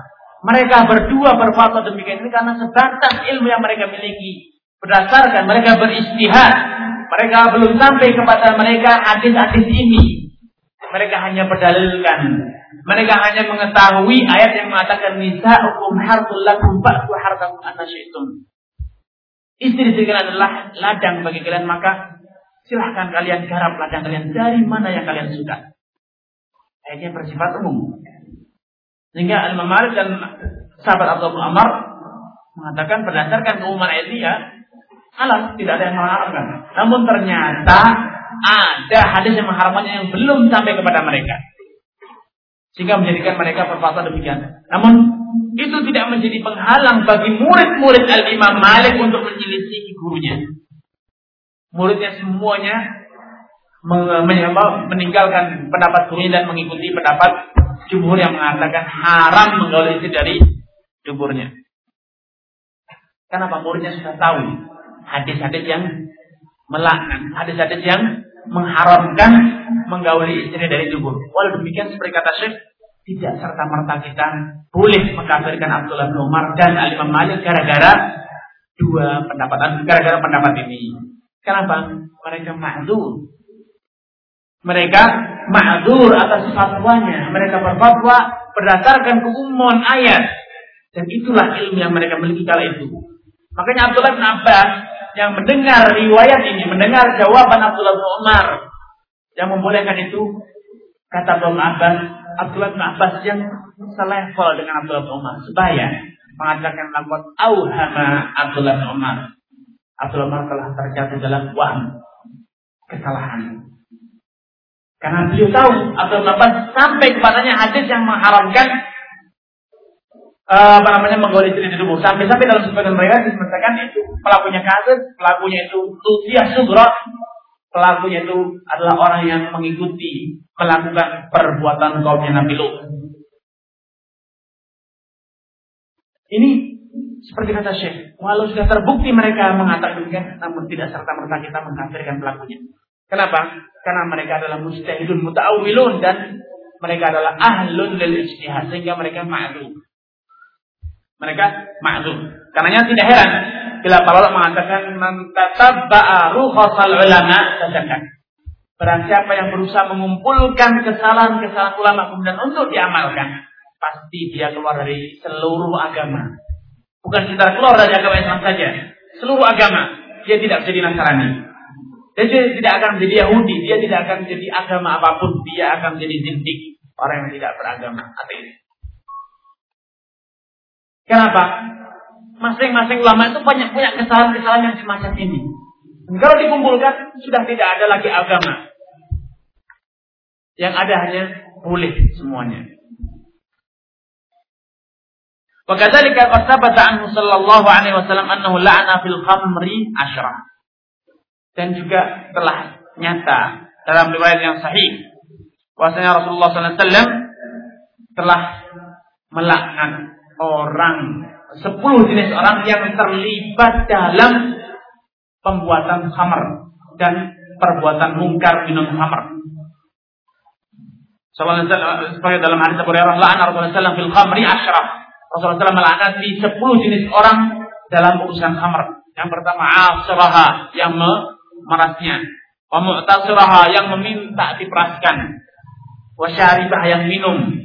Mereka berdua berfatwa demikian ini karena sebatas ilmu yang mereka miliki berdasarkan mereka beristihad mereka belum sampai kepada mereka hadis-hadis ini. Mereka hanya berdalilkan. Mereka hanya mengetahui ayat yang mengatakan nisa'ukum hartul lakum ba'du hartakum anasyaitum. Istri-istri kalian adalah ladang bagi kalian maka silahkan kalian garap ladang kalian dari mana yang kalian suka. Ayatnya bersifat umum. Sehingga Al-Imam dan sahabat Abdullah Amar mengatakan berdasarkan keumuman ayat ini ya halal, tidak ada yang mengharamkan. Namun ternyata ada hadis yang mengharamkannya yang belum sampai kepada mereka. Sehingga menjadikan mereka berfatwa demikian. Namun itu tidak menjadi penghalang bagi murid-murid Al-Imam Malik untuk menyelisih gurunya. Muridnya semuanya meninggalkan pendapat gurunya dan mengikuti pendapat jumhur yang mengatakan haram menggaul dari duburnya. Kenapa muridnya sudah tahu hadis-hadis yang melaknat, hadis-hadis yang mengharamkan menggauli istri dari dubur. Walau demikian seperti kata Syekh, tidak serta merta kita boleh mengkafirkan Abdullah bin Umar dan Al Imam Malik gara-gara dua pendapat gara-gara pendapat ini. Kenapa? Mereka ma'zur. Mereka ma'zur atas fatwanya. Mereka berfatwa berdasarkan keumuman ayat. Dan itulah ilmu yang mereka miliki kala itu. Makanya Abdullah bin Abbas yang mendengar riwayat ini, mendengar jawaban Abdullah bin Umar yang membolehkan itu, kata bin Abbas, Abdullah bin Abbas yang selevel dengan Abdullah bin Umar. Sebaya mengatakan lakot auhama Abdullah bin Umar. Abdullah bin Umar telah terjatuh dalam waham kesalahan. Karena beliau tahu Abdullah bin Abbas sampai kepadanya hadis yang mengharamkan uh, apa namanya menggoli istri di tubuh. Sampai-sampai dalam sebagian mereka disebutkan itu pelakunya kasus, pelakunya itu tusiah sugrot, pelakunya itu adalah orang yang mengikuti melakukan perbuatan kaumnya Nabi Lut. Ini seperti kata Syekh, walau sudah terbukti mereka mengatakan demikian, namun tidak serta merta kita mengkafirkan pelakunya. Kenapa? Karena mereka adalah mustahidun muta'awilun dan mereka adalah ahlun lil sehingga mereka ma'lum. Mereka ma'lum. Karenanya tidak heran bila para mengatakan man tatabba'a rukhasal ulama tajakan. Barang siapa yang berusaha mengumpulkan kesalahan-kesalahan ulama kemudian untuk diamalkan, pasti dia keluar dari seluruh agama. Bukan kita keluar dari agama Islam saja, seluruh agama. Dia tidak menjadi Nasrani. Dia tidak akan menjadi Yahudi, dia tidak akan menjadi agama apa pun, dia akan menjadi zindik, orang yang tidak beragama, ateis. Kenapa? Masing-masing ulama itu banyak punya kesalahan-kesalahan yang semacam ini. Dan kalau dikumpulkan, sudah tidak ada lagi agama. Yang ada hanya boleh semuanya. وكذلك قد ثبت عنه صلى الله عليه وسلم أنه لعن في الخمر عشرة dan juga telah nyata dalam riwayat yang sahih bahwasanya Rasulullah SAW telah melaknat orang sepuluh jenis orang yang terlibat dalam pembuatan khamar dan perbuatan mungkar minum khamar. Sebagai dalam hadis Abu Hurairah, la'ana Rasulullah SAW fil khamri asyraf. Rasulullah SAW melaknati sepuluh jenis orang dalam urusan khamr. Yang pertama asraha yang memerasnya. Wa mu'tasiraha yang meminta diperaskan. Wa syaribah yang minum.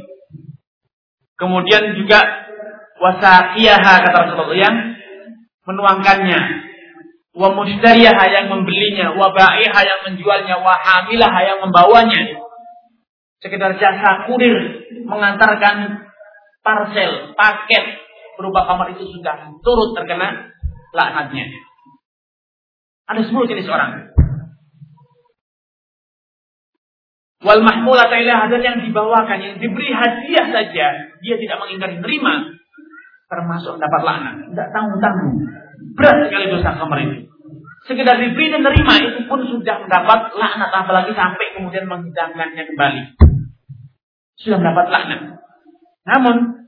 Kemudian juga wasaqiyaha kata Rasulullah yang menuangkannya. Wa mushtariyaha yang membelinya, wa ba'iha yang menjualnya, wa hamilaha yang membawanya. Sekedar jasa kurir mengantarkan parcel, paket berupa kamar itu sudah turut terkena laknatnya. Ada 10 jenis orang. Wal mahmulat ilah dan yang dibawakan, yang diberi hadiah saja, dia tidak mengingkari terima, termasuk dapat laknat. Tidak tanggung-tanggung. Berat sekali dosa kamar itu. Sekedar diberi dan terima itu pun sudah mendapat laknat, apalagi sampai kemudian menghidangkannya kembali. Sudah mendapat laknat. Namun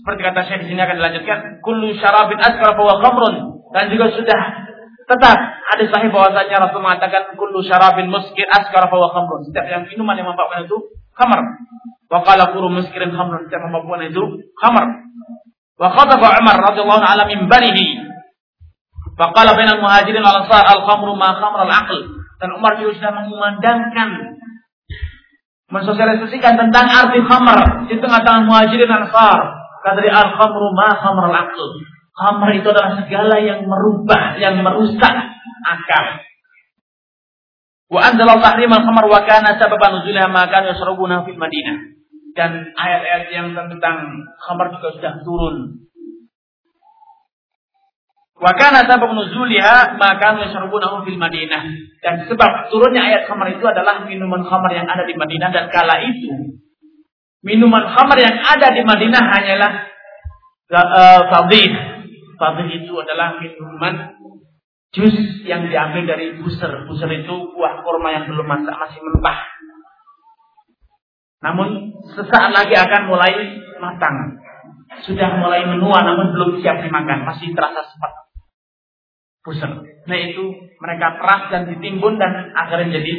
seperti kata saya di sini akan dilanjutkan, kullu syarabin askara fa khamrun dan juga sudah tetap ada sahih bahwasanya Rasul mengatakan kullu syarabin muskir askara fa khamrun. Setiap yang minuman yang memabukkan itu khamr. Wa qala kullu muskirin khamrun. Setiap memabukkan itu khamr. Wa ala minbarihi. Wa qala bainal muhajirin wal ansar al khamru ma khamr al aql. Dan Umar juga sudah mengumandangkan mensosialisasikan tentang arti khamr di tengah-tengah muhajirin ansar. Kata dia al-khamru ma khamr al-aql. Khamr itu adalah segala yang merubah, yang merusak akal. Wa anzala tahrim al-khamr wa kana sababan nuzulha ma kanu yashrabuna fil Madinah. Dan ayat-ayat yang tentang khamr juga sudah turun Wa kana sabab nuzuliha maka yashrabunahu fil Madinah. Dan sebab turunnya ayat khamar itu adalah minuman khamar yang ada di Madinah dan kala itu minuman khamar yang ada di Madinah hanyalah uh, fadhih. Fadhih itu adalah minuman jus yang diambil dari buser. Buser itu buah kurma yang belum masak masih mentah. Namun sesaat lagi akan mulai matang. Sudah mulai menua namun belum siap dimakan, masih terasa sepat pusat. Nah itu mereka peras dan ditimbun dan akhirnya jadi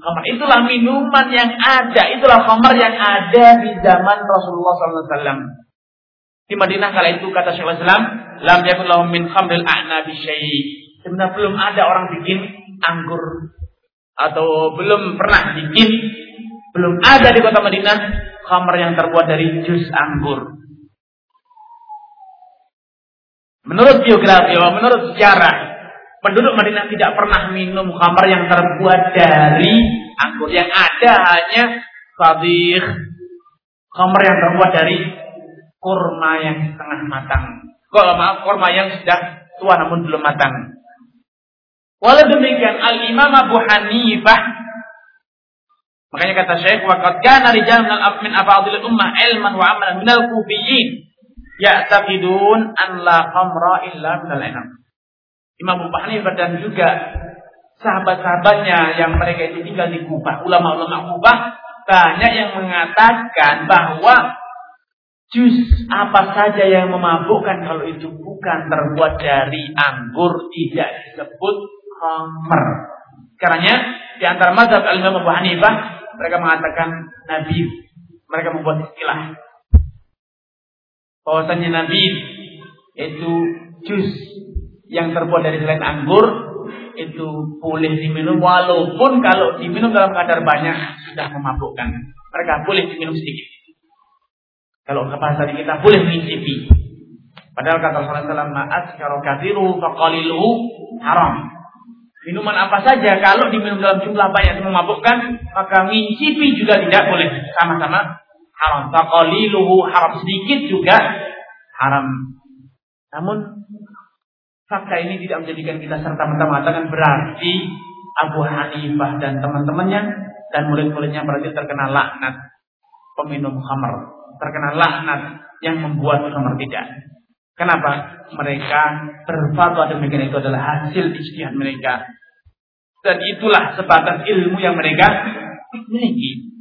khamar. Itulah minuman yang ada, itulah khamar yang ada di zaman Rasulullah SAW. Di Madinah kala itu kata Syekh Islam, lam yakun lahum min khamril a'nabi syai. Sebenarnya belum ada orang bikin anggur atau belum pernah bikin belum ada di kota Madinah khamr yang terbuat dari jus anggur. Menurut biografi, menurut sejarah, penduduk Madinah tidak pernah minum khamr yang terbuat dari anggur. Yang ada hanya fadih, khamr yang terbuat dari kurma yang setengah matang. Kalau maaf, kurma yang sudah tua namun belum matang. Walau demikian, Al-Imam Abu Hanifah Makanya kata Syekh, "Waqad kana rijal min afadhil ummah ilman wa amalan minal kufiyyin ya'taqidun an la khamra illa minal inam." Imam Abu Hanifah dan juga sahabat-sahabatnya yang mereka itu tinggal di Kubah, ulama-ulama Kubah banyak yang mengatakan bahwa jus apa saja yang memabukkan kalau itu bukan terbuat dari anggur tidak disebut khamr. Karena di antara mazhab al-Imam Abu Hanifah mereka mengatakan Nabi. Mereka membuat istilah. Bahwasanya Nabi itu jus yang terbuat dari selain anggur itu boleh diminum walaupun kalau diminum dalam kadar banyak sudah memabukkan. Mereka boleh diminum sedikit. Kalau ke bahasa kita boleh mencicipi. Padahal kata Rasulullah SAW, "Ma'as karo kathiru faqaliluhu haram." Minuman apa saja kalau diminum dalam jumlah banyak itu memabukkan, maka mincipi juga tidak boleh sama-sama haram. Faqaliluhu haram sedikit juga haram. Namun fakta ini tidak menjadikan kita serta-merta mengatakan berarti Abu Hanifah dan teman-temannya dan murid-muridnya berarti terkena laknat peminum khamr, terkena laknat yang membuat khamr tidak. Kenapa? Mereka berfatwa demikian itu adalah hasil ijtihad mereka. Dan itulah sebatas ilmu yang mereka miliki.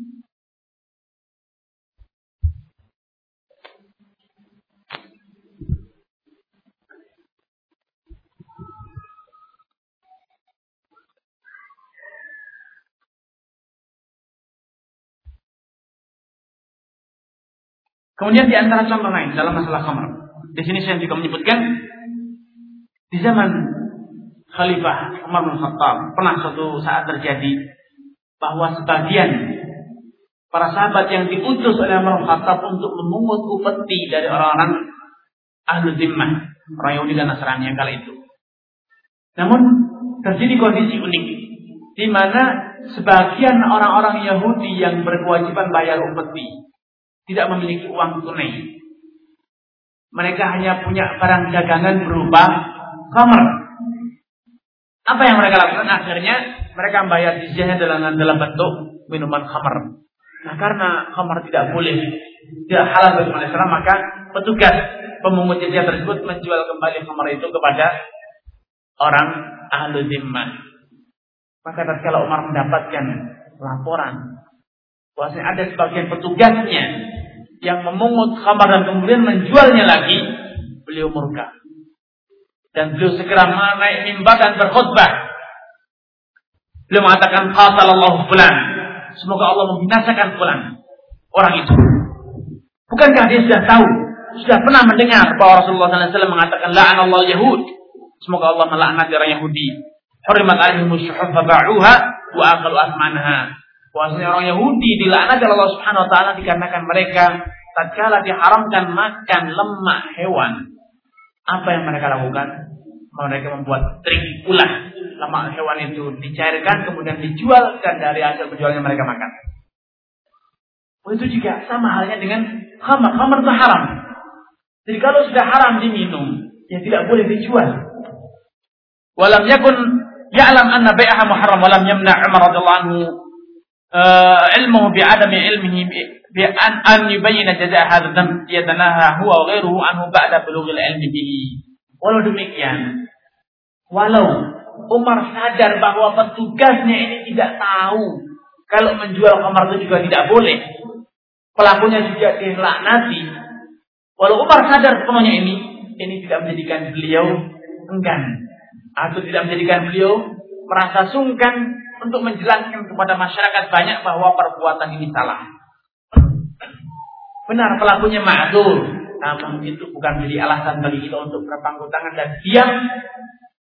Kemudian di antara contoh lain dalam masalah khamr. Di sini saya juga menyebutkan di zaman Khalifah Umar bin Khattab pernah suatu saat terjadi bahwa sebagian para sahabat yang diutus oleh Umar bin Khattab untuk memungut upeti dari orang-orang ahlu zimmah, orang Yahudi dan Nasrani yang kala itu. Namun terjadi kondisi unik di mana sebagian orang-orang Yahudi yang berkewajiban bayar upeti tidak memiliki uang tunai mereka hanya punya barang dagangan berupa kamar. Apa yang mereka lakukan? Akhirnya mereka membayar jizyahnya dalam dalam bentuk minuman khamar. Nah karena khamar tidak boleh, tidak halal bagi manusia, maka petugas pemungut jizyah tersebut menjual kembali khamar itu kepada orang ahlu zimmah. Maka tatkala Umar mendapatkan laporan bahwasanya ada sebagian petugasnya yang memungut khamar dan kemudian menjualnya lagi, beliau murka. Dan beliau segera naik mimbar dan berkhutbah. Beliau mengatakan qasalallahu fulan. Semoga Allah membinasakan fulan. Orang itu. Bukankah dia sudah tahu, sudah pernah mendengar bahwa Rasulullah SAW mengatakan la'an Allah Yahud. Semoga Allah melaknat orang Yahudi. Hurimat alaihim syuhuf ba'uha wa akalu asmanha. Bahwasanya orang Yahudi dilaknat oleh Allah Subhanahu wa taala dikarenakan mereka tatkala diharamkan makan lemak hewan. Apa yang mereka lakukan? Mereka membuat trik ulah lemak hewan itu dicairkan kemudian dijual dan dari hasil penjualnya mereka makan. Itu juga sama halnya dengan khamar. Khamar itu haram. Jadi kalau sudah haram diminum, ya tidak boleh dijual. Walam yakun ya'lam anna bai'aha muharram walam yamna' Umar radhiyallahu anhu ilmuhu bi'adami ilmihi bi'an an yubayyana jaza' hadha huwa wa anhu ilmi bihi. Walau demikian, walau Umar sadar bahwa petugasnya ini tidak tahu kalau menjual khamar itu juga tidak boleh. Pelakunya juga dilaknati. Walau Umar sadar sepenuhnya ini, ini tidak menjadikan beliau enggan atau tidak menjadikan beliau merasa sungkan untuk menjelaskan kepada masyarakat banyak bahwa perbuatan ini salah. Benar pelakunya ma'zur, namun itu bukan menjadi alasan bagi kita untuk berpangku tangan dan diam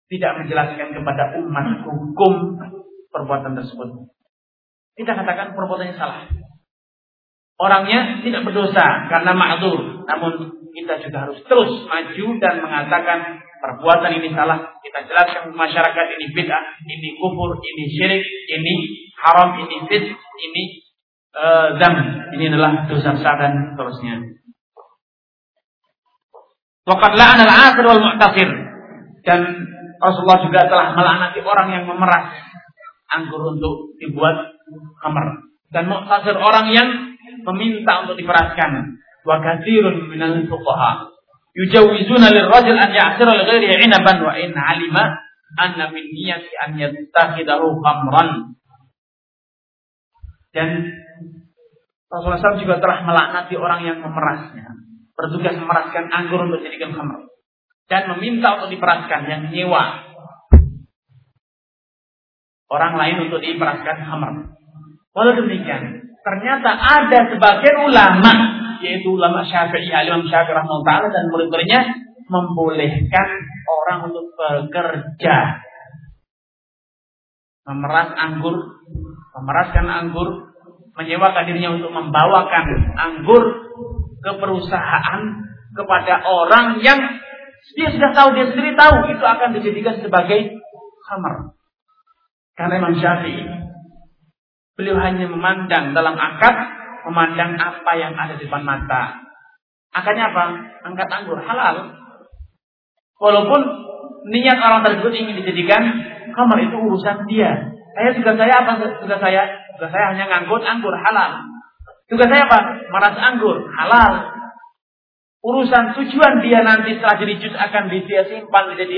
tidak menjelaskan kepada umat hukum perbuatan tersebut. Kita katakan perbuatannya salah. Orangnya tidak berdosa karena ma'dur, namun kita juga harus terus maju dan mengatakan perbuatan ini salah. Kita jelaskan masyarakat ini bid'ah, ini kufur, ini syirik, ini haram, ini fit, ini uh, zam. Ini adalah dosa besar dan terusnya. Waqad la'ana al-akhir wal mu'tasir. Dan Rasulullah juga telah melaknati orang yang memeras anggur untuk dibuat khamar. Dan mu'tasir orang yang meminta untuk diperaskan. Wa minal fuqaha yujawizuna lirrajul an ya'sira li ghairihi 'inaban wa in 'alima anna min niyyati an yattakhidahu khamran. Dan Rasulullah SAW juga telah melaknati orang yang memerasnya. Bertugas memeraskan anggur untuk dijadikan khamr dan meminta untuk diperaskan yang nyewa orang lain untuk diperaskan hamar. Walau demikian, ternyata ada sebagian ulama, yaitu ulama Syafi'i, Imam Syafi'i rahimahullah dan murid-muridnya membolehkan orang untuk bekerja memeras anggur, memeraskan anggur, menyewakan dirinya untuk membawakan anggur ke perusahaan kepada orang yang dia sudah tahu, dia sendiri tahu itu akan dijadikan sebagai khamar. Karena Imam Syafi'i beliau hanya memandang dalam akad, memandang apa yang ada di depan mata. Akadnya apa? Angkat anggur halal. Walaupun niat orang tersebut ingin dijadikan khamar itu urusan dia. Saya juga saya apa? Juga saya, juga saya hanya ngangkut anggur halal. Juga saya apa? Maras anggur halal. Urusan tujuan dia nanti setelah jadi juz akan dia simpan jadi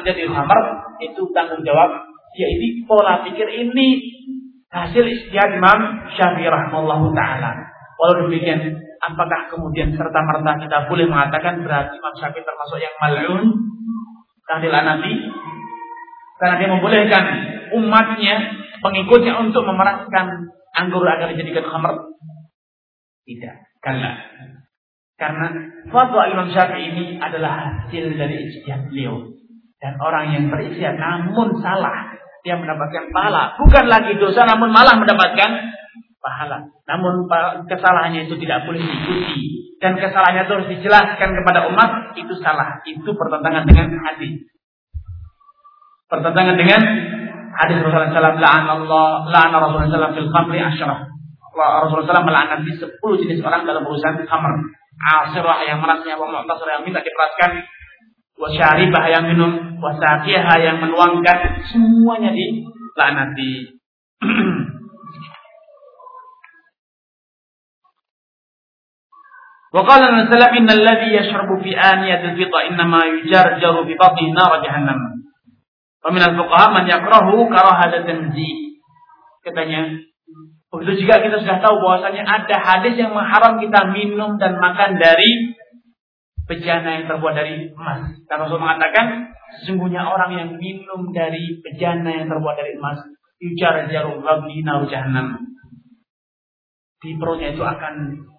jadi hamar itu tanggung jawab dia ini pola pikir ini hasil istihad Imam Syafi'i rahimahullah taala. Walau demikian, apakah kemudian serta merta kita boleh mengatakan berarti Imam Syafi'i termasuk yang mal'un karena Nabi karena dia membolehkan umatnya pengikutnya untuk memeraskan anggur agar dijadikan khamr? Tidak, karena karena fatwa Imam Syafi'i ini adalah hasil dari ijtihad beliau. Dan orang yang beristihad namun salah, dia mendapatkan pahala. Bukan lagi dosa namun malah mendapatkan pahala. Namun kesalahannya itu tidak boleh diikuti. Dan kesalahannya itu harus dijelaskan kepada umat, itu salah. Itu pertentangan dengan hadis. Pertentangan dengan hadis Rasulullah SAW. Allah, la'an Rasulullah SAW fil khamri asyarah. Rasulullah SAW melaknat 10 jenis orang dalam urusan khamr asirah yang merasnya, wa mu'tasir yang minta diperaskan, wa syaribah yang minum, wa saqiyah yang menuangkan, semuanya dilaknati. [clears throat] وقال النبي صلى الله عليه وسلم إن الذي يشرب في آنية الفضة إنما يجرجر ببطنه نار جهنم ومن الفقهاء من يكره كراهة التنزيه katanya Begitu juga kita sudah tahu bahwasanya ada hadis yang mengharam kita minum dan makan dari bejana yang terbuat dari emas. Dan Rasul mengatakan, sesungguhnya orang yang minum dari bejana yang terbuat dari emas, yujar jarum naru jahannam. Di perutnya itu akan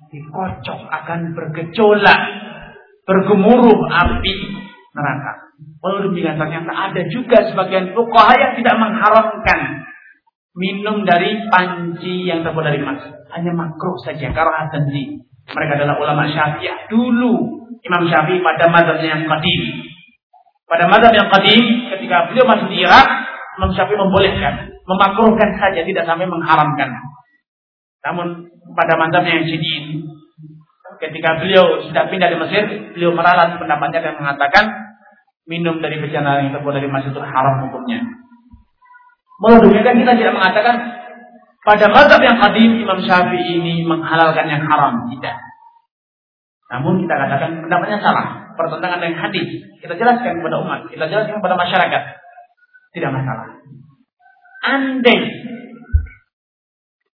dikocok, akan bergejolak, bergemuruh api neraka. Walau demikian ternyata ada juga sebagian fuqaha yang tidak mengharamkan minum dari panci yang terbuat dari emas. Hanya makruh saja karena tanzi. Mereka adalah ulama Syafi'iyah dulu. Imam Syafi'i pada mazhab yang qadim. Pada mazhab yang qadim ketika beliau masuk di Irak, Imam Syafi'i membolehkan, memakruhkan saja tidak sampai mengharamkan. Namun pada mazhab yang jadid ketika beliau sudah pindah di Mesir, beliau meralat pendapatnya dan mengatakan minum dari bejana yang terbuat dari emas itu haram hukumnya. Menurut demikian kita tidak mengatakan pada mazhab yang kadim Imam Syafi'i ini menghalalkan yang haram. Tidak. Namun kita katakan pendapatnya salah. Pertentangan dengan hadis. Kita jelaskan kepada umat. Kita jelaskan kepada masyarakat. Tidak masalah. Andai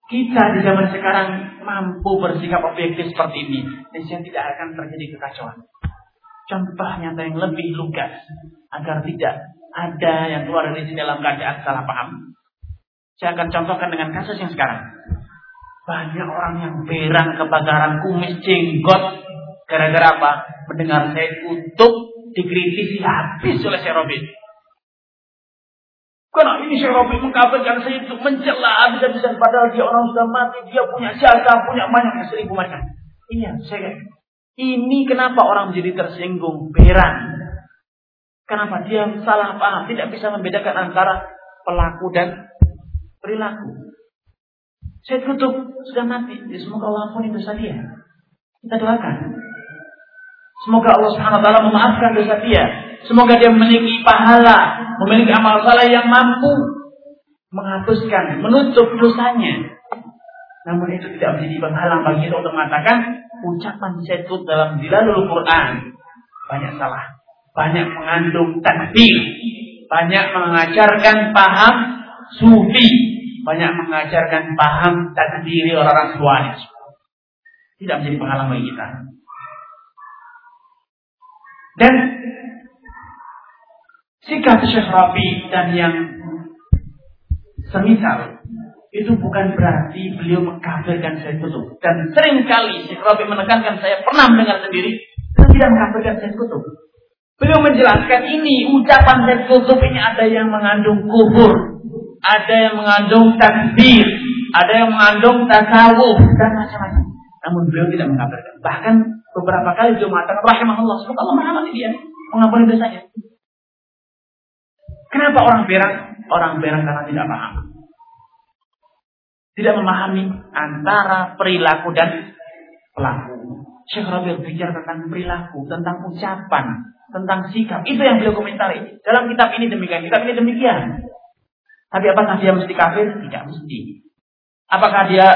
kita di zaman sekarang mampu bersikap objektif seperti ini, niscaya tidak akan terjadi kekacauan. Contoh nyata yang lebih lugas agar tidak ada yang keluar dari sini dalam keadaan salah paham. Saya akan contohkan dengan kasus yang sekarang. Banyak orang yang berang, kebakaran, kumis, jenggot, Gara-gara apa? Mendengar saya Kutub dikritisi habis oleh Syekh Robi. Karena ini Syekh Robi mengkafirkan saya itu mencela habis-habisan padahal dia orang sudah mati, dia punya jasa, punya banyak seribu macam. Iya, saya ini kenapa orang menjadi tersinggung, beran. Kenapa dia salah paham, tidak bisa membedakan antara pelaku dan perilaku. Saya tutup sudah mati, ya, semoga Allah ampuni dosa dia. Kita doakan. Semoga Allah Subhanahu wa taala memaafkan dosa dia. Semoga dia memiliki pahala, memiliki amal saleh yang mampu menghapuskan, menutup dosanya. Namun itu tidak menjadi penghalang bagi kita untuk mengatakan ucapan setut dalam dilalul Quran banyak salah, banyak mengandung takdir, banyak mengajarkan paham sufi, banyak mengajarkan paham takdiri orang-orang tua. Tidak menjadi penghalang bagi kita. Dan sikap Syekh Rabi dan yang semisal itu bukan berarti beliau mengkafirkan saya Kutub. Dan sering kali Syekh Rabi menekankan saya pernah mendengar sendiri dan tidak mengkafirkan saya Kutub. Beliau menjelaskan ini ucapan saya Kutub ini ada yang mengandung kufur, ada yang mengandung takbir, ada yang mengandung tasawuf dan macam-macam. Namun beliau tidak mengkafirkan. Bahkan beberapa kali mengatakan rahimahullah, semoga Allah merahmati dia, mengampuni dosanya. Kenapa orang berang? Orang berang karena tidak paham. Tidak memahami antara perilaku dan pelaku. Syekh Rabi bicara tentang perilaku, tentang ucapan, tentang sikap. Itu yang beliau komentari. Dalam kitab ini demikian, kitab ini demikian. Tapi apakah dia mesti kafir? Tidak mesti. Apakah dia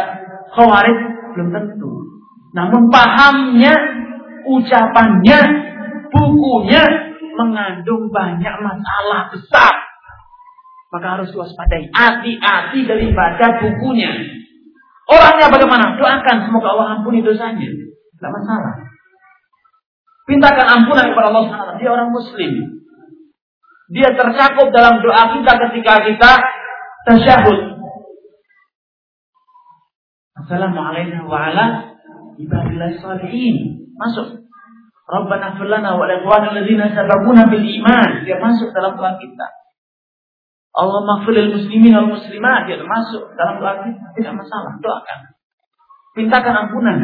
khawarij? Belum tentu. Namun pahamnya, ucapannya, bukunya mengandung banyak masalah besar. Maka harus waspadai. Hati-hati dari baca bukunya. Orangnya bagaimana? Doakan semoga Allah ampuni dosanya. Tidak masalah. Pintakan ampunan kepada Allah SWT. Dia orang muslim. Dia tercakup dalam doa kita ketika kita tasyahud. Assalamualaikum warahmatullahi ibadillah salihin. Masuk. Rabbana firlana wa ikhwanil ladzina sabaquna bil iman. Dia masuk dalam doa kita. Allah maghfiril muslimin wal muslimat. Dia masuk dalam doa kita. Tidak masalah. Doakan. Mintakan ampunan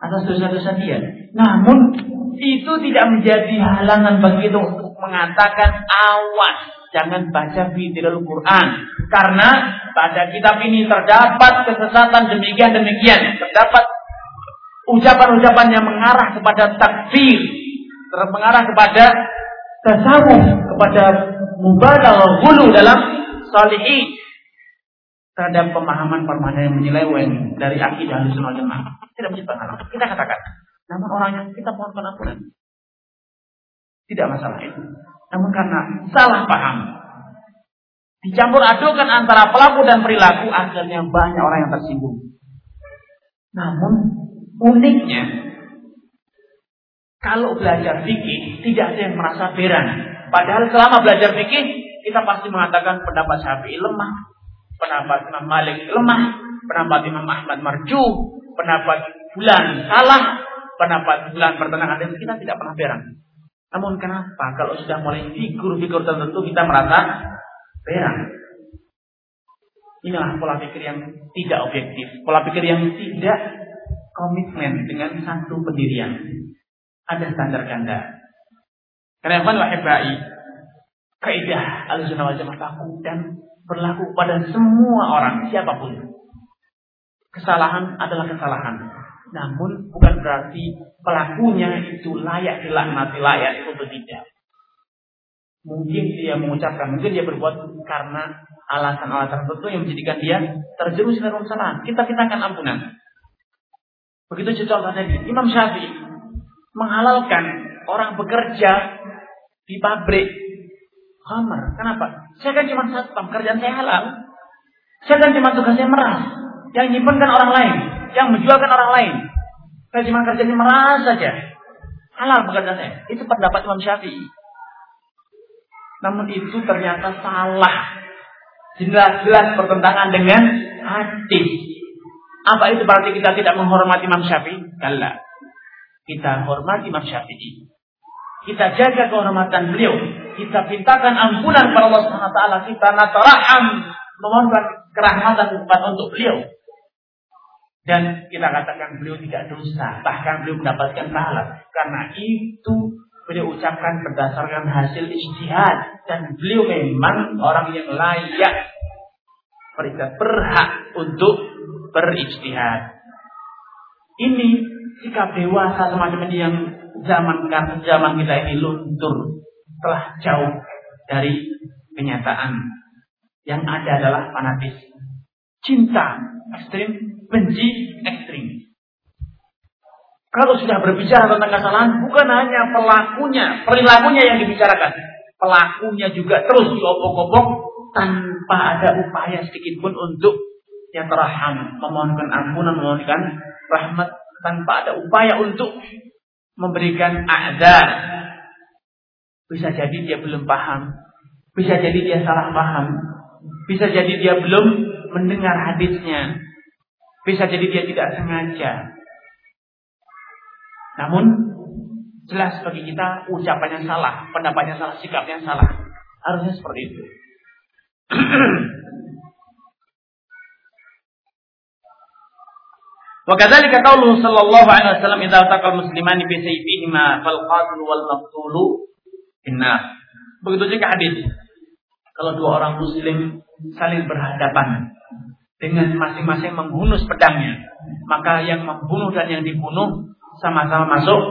atas dosa-dosa dia. Namun itu tidak menjadi halangan bagi kita untuk mengatakan awas jangan baca dalam Quran karena pada kitab ini terdapat kesesatan demikian demikian terdapat ucapan-ucapan yang mengarah kepada takfir, mengarah kepada tasawuf, kepada mubalaghah hulu dalam salihin terhadap pemahaman-pemahaman yang menyeleweng dari akidah Ahlussunnah Jemaah. Tidak menjadi penghalang. Kita katakan, namun orang yang kita mohon pengampunan. Tidak masalah itu. Namun karena salah paham, dicampur adukan antara pelaku dan perilaku, akhirnya banyak orang yang tersinggung. Namun Uniknya, kalau belajar fikih tidak ada yang merasa beran. Padahal selama belajar fikih kita pasti mengatakan pendapat Syafi'i lemah, pendapat Imam Malik lemah, pendapat Imam Ahmad marju, pendapat bulan salah, pendapat bulan pertengahan dan kita tidak pernah beran. Namun kenapa kalau sudah mulai figur-figur tertentu kita merasa beran? Inilah pola pikir yang tidak objektif, pola pikir yang tidak komitmen dengan satu pendirian. Ada standar ganda. Karena apa wahibai kaidah al-sunnah wal jamaah dan berlaku pada semua orang siapa pun. Kesalahan adalah kesalahan. Namun bukan berarti pelakunya itu layak dilaknati, layak untuk tidak. Mungkin dia mengucapkan, mungkin dia berbuat karena alasan-alasan tertentu yang menjadikan dia terjerumus dalam kesalahan. Kita kita akan ampunan. Begitu contoh tadi, Imam Syafi'i menghalalkan orang bekerja di pabrik khamar. Kenapa? Saya kan cuma satpam, kerjaan saya halal. Saya kan cuma tugasnya meras. Yang nyimpan kan orang lain, yang menjualkan orang lain. Saya cuma kerjanya meras saja. Halal pekerjaan saya. Itu pendapat Imam Syafi'i. Namun itu ternyata salah. Jelas-jelas pertentangan dengan hadis. Apa itu berarti kita tidak menghormati Imam Syafi'i? Kalla. Kita hormati Imam Syafi'i. Kita jaga kehormatan beliau. Kita mintakan ampunan kepada Allah Subhanahu taala. Kita nataraham memohonkan kerahmatan untuk beliau. Dan kita katakan beliau tidak dosa, bahkan beliau mendapatkan pahala. Karena itu beliau ucapkan berdasarkan hasil ijtihad dan beliau memang orang yang layak mereka berhak untuk berijtihad. Ini sikap dewasa semacam ini yang zaman zaman kita ini luntur telah jauh dari kenyataan. Yang ada adalah fanatis. Cinta ekstrim benci ekstrim. Kalau sudah berbicara tentang kesalahan, bukan hanya pelakunya, perilakunya yang dibicarakan. Pelakunya juga terus diobok-obok tanpa ada upaya sedikit pun untuk yang teraham, memohonkan ampunan, memohonkan rahmat tanpa ada upaya untuk memberikan azar. Bisa jadi dia belum paham, bisa jadi dia salah paham, bisa jadi dia belum mendengar hadisnya, bisa jadi dia tidak sengaja. Namun jelas bagi kita ucapannya salah, pendapatnya salah, sikapnya salah. Harusnya seperti itu. [clears throat] وكذلك قوله صلى الله عليه وسلم إذا التقى المسلمان بسيفihima فالقاتل والمقتول النار. Begitu juga hadis. Kalau dua orang muslim saling berhadapan, dengan masing-masing membunuh pedangnya, maka yang membunuh dan yang dibunuh sama-sama masuk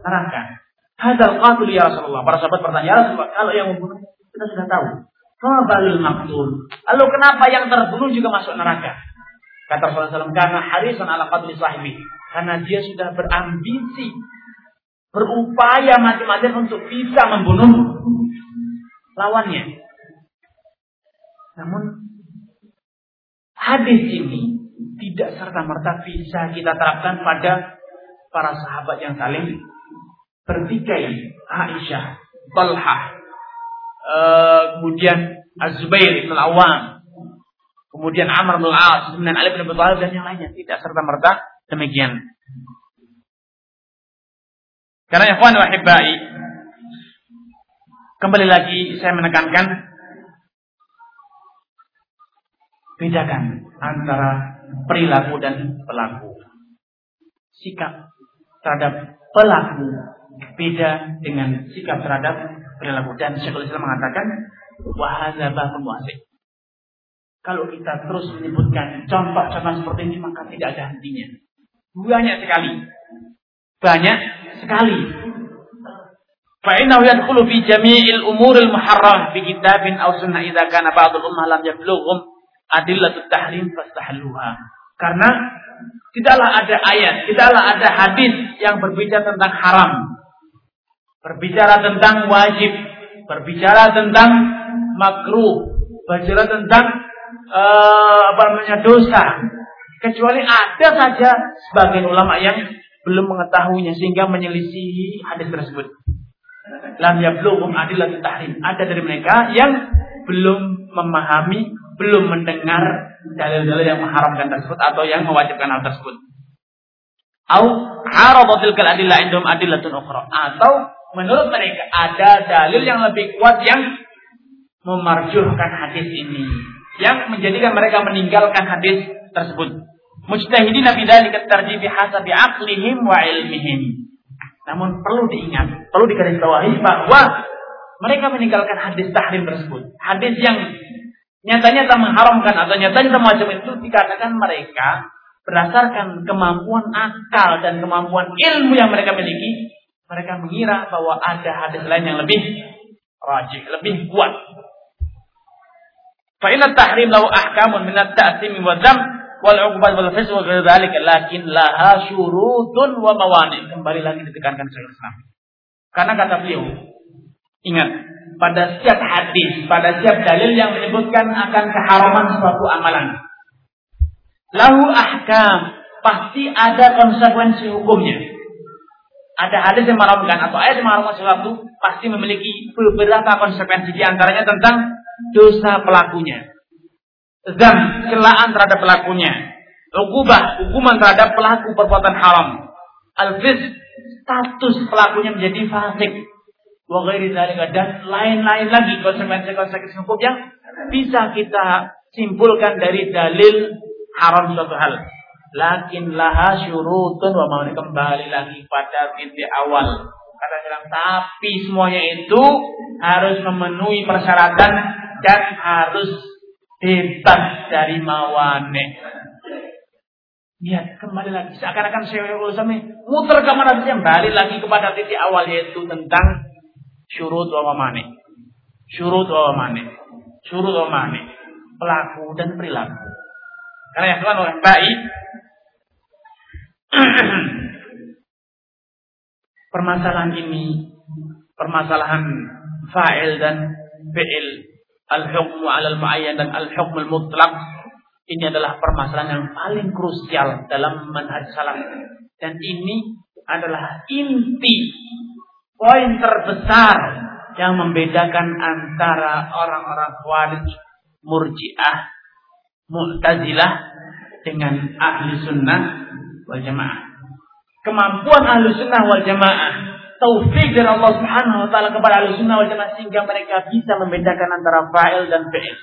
neraka. Hadal qatul ya Rasulullah. Para sahabat bertanya, ya Rasulullah, kalau yang membunuh kita sudah tahu. Fabalil maktul. Lalu kenapa yang terbunuh juga masuk neraka? Kata Rasulullah SAW, karena harisan ala qatli sahibi. Karena dia sudah berambisi, berupaya mati-matian untuk bisa membunuh lawannya. Namun Hadis ini tidak serta-merta bisa kita terapkan pada para sahabat yang saling bertikai. Aisyah, Talha, uh, kemudian Az-Zubair bin Awam, kemudian Amr bin Al-As, kemudian Ali bin Abi Thalib dan yang lainnya tidak serta-merta demikian. Karena ya wa hibbai kembali lagi saya menekankan Bedakan antara perilaku dan pelaku. Sikap terhadap pelaku beda dengan sikap terhadap perilaku. Dan Syekhul Islam mengatakan, wahada bahun wasik. Kalau kita terus menyebutkan contoh-contoh seperti ini, maka tidak ada hentinya. Banyak sekali. Banyak sekali. Fa'innahu yadkhulu fi jami'il umuril muharram fi kitabin aw sunnah idza kana ba'dul ummah lam yablughum adillatul tahrim fastahluha. Karena tidaklah ada ayat, tidaklah ada hadis yang berbicara tentang haram. Berbicara tentang wajib, berbicara tentang makruh, berbicara tentang uh, apa namanya dosa. Kecuali ada saja sebagian ulama yang belum mengetahuinya sehingga menyelisihi hadis tersebut. Lam yablughum adillatul tahrim. Ada dari mereka yang belum memahami belum mendengar dalil-dalil yang mengharamkan tersebut atau yang mewajibkan hal tersebut. Au aradatil kal adillah indum adillatun ukhra atau menurut mereka ada dalil yang lebih kuat yang memarjuhkan hadis ini yang menjadikan mereka meninggalkan hadis tersebut. Mujtahidin fi dzalika tarjih hasabi aqlihim wa ilmihim. Namun perlu diingat, perlu digarisbawahi bahwa mereka meninggalkan hadis tahrim tersebut. Hadis yang nyata-nyata mengharamkan atau nyata-nyata macam itu dikatakan mereka berdasarkan kemampuan akal dan kemampuan ilmu yang mereka miliki, mereka mengira bahwa ada hadis lain yang lebih rajih, lebih kuat. Fa inna tahrim lahu ahkamun min at-ta'sim wa dzam wal 'uqbat wal fisq wa. Kembali lagi ditekankan Syekh Islam. Karena kata beliau, ingat, pada setiap hadis, pada setiap dalil yang menyebutkan akan keharaman suatu amalan. Lahu ahkam, pasti ada konsekuensi hukumnya. Ada hadis yang mengharamkan atau ayat yang mengharamkan sesuatu pasti memiliki beberapa konsekuensi di antaranya tentang dosa pelakunya. Zam, celaan terhadap pelakunya. Ukubah, hukuman terhadap pelaku perbuatan haram. Al-fis, status pelakunya menjadi fasik. Dan lain-lain lagi konsekuensi-konsekuensi hukum yang bisa kita simpulkan dari dalil haram suatu hal. Lakin laha syurutun wa mau kembali lagi pada titik awal. Kata bilang tapi semuanya itu harus memenuhi persyaratan dan harus bebas dari mawane. Lihat kembali lagi seakan-akan Syekhul Islam muter ke mana saja kembali lagi kepada titik awal yaitu tentang syurut wa mane. Syurut wa mane. Syurut wa mane. Pelaku dan perilaku. Karena yang Tuhan orang baik permasalahan ini permasalahan fa'il dan fi'il al-hukmu 'ala al-mu'ayyan dan al-hukmu al-mutlaq ini adalah permasalahan yang paling krusial dalam manhaj salaf dan ini adalah inti poin terbesar yang membedakan antara orang-orang Khawarij, Murji'ah, Mu'tazilah dengan ahli sunnah wal jamaah. Kemampuan ahli sunnah wal jamaah, taufik dari Allah Subhanahu wa taala kepada ahli sunnah wal jamaah sehingga mereka bisa membedakan antara fa'il dan fi'il.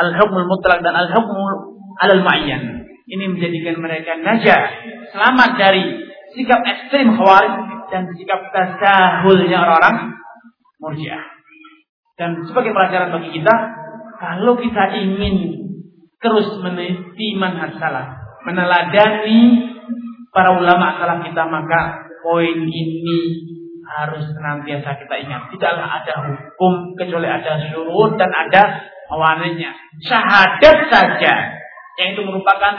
Al-hukmul mutlak dan al-hukmul alal ma'yan. Ini menjadikan mereka najah, selamat dari sikap ekstrim khawarij dan sikap tasahulnya orang-orang murjiah. Dan sebagai pelajaran bagi kita, kalau kita ingin terus meneliti manhaj salaf, meneladani para ulama salaf kita, maka poin ini harus senantiasa kita ingat. Tidaklah ada hukum kecuali ada syurut dan ada awannya. Syahadat saja yang itu merupakan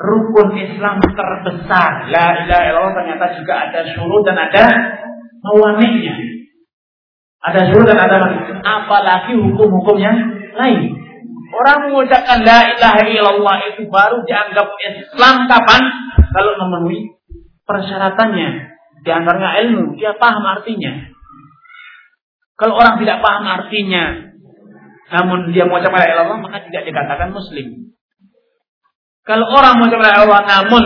rukun Islam terbesar. La ilaha illallah ternyata juga ada syurut dan ada mawanihnya. Ada syurut dan ada mawanihnya. Apalagi hukum-hukum yang lain. Orang mengucapkan la ilaha illallah itu baru dianggap Islam kapan? Kalau memenuhi persyaratannya. Di antaranya ilmu, dia paham artinya. Kalau orang tidak paham artinya, namun dia la ilaha illallah, maka tidak dikatakan muslim. Kalau orang mengucapkan Allah namun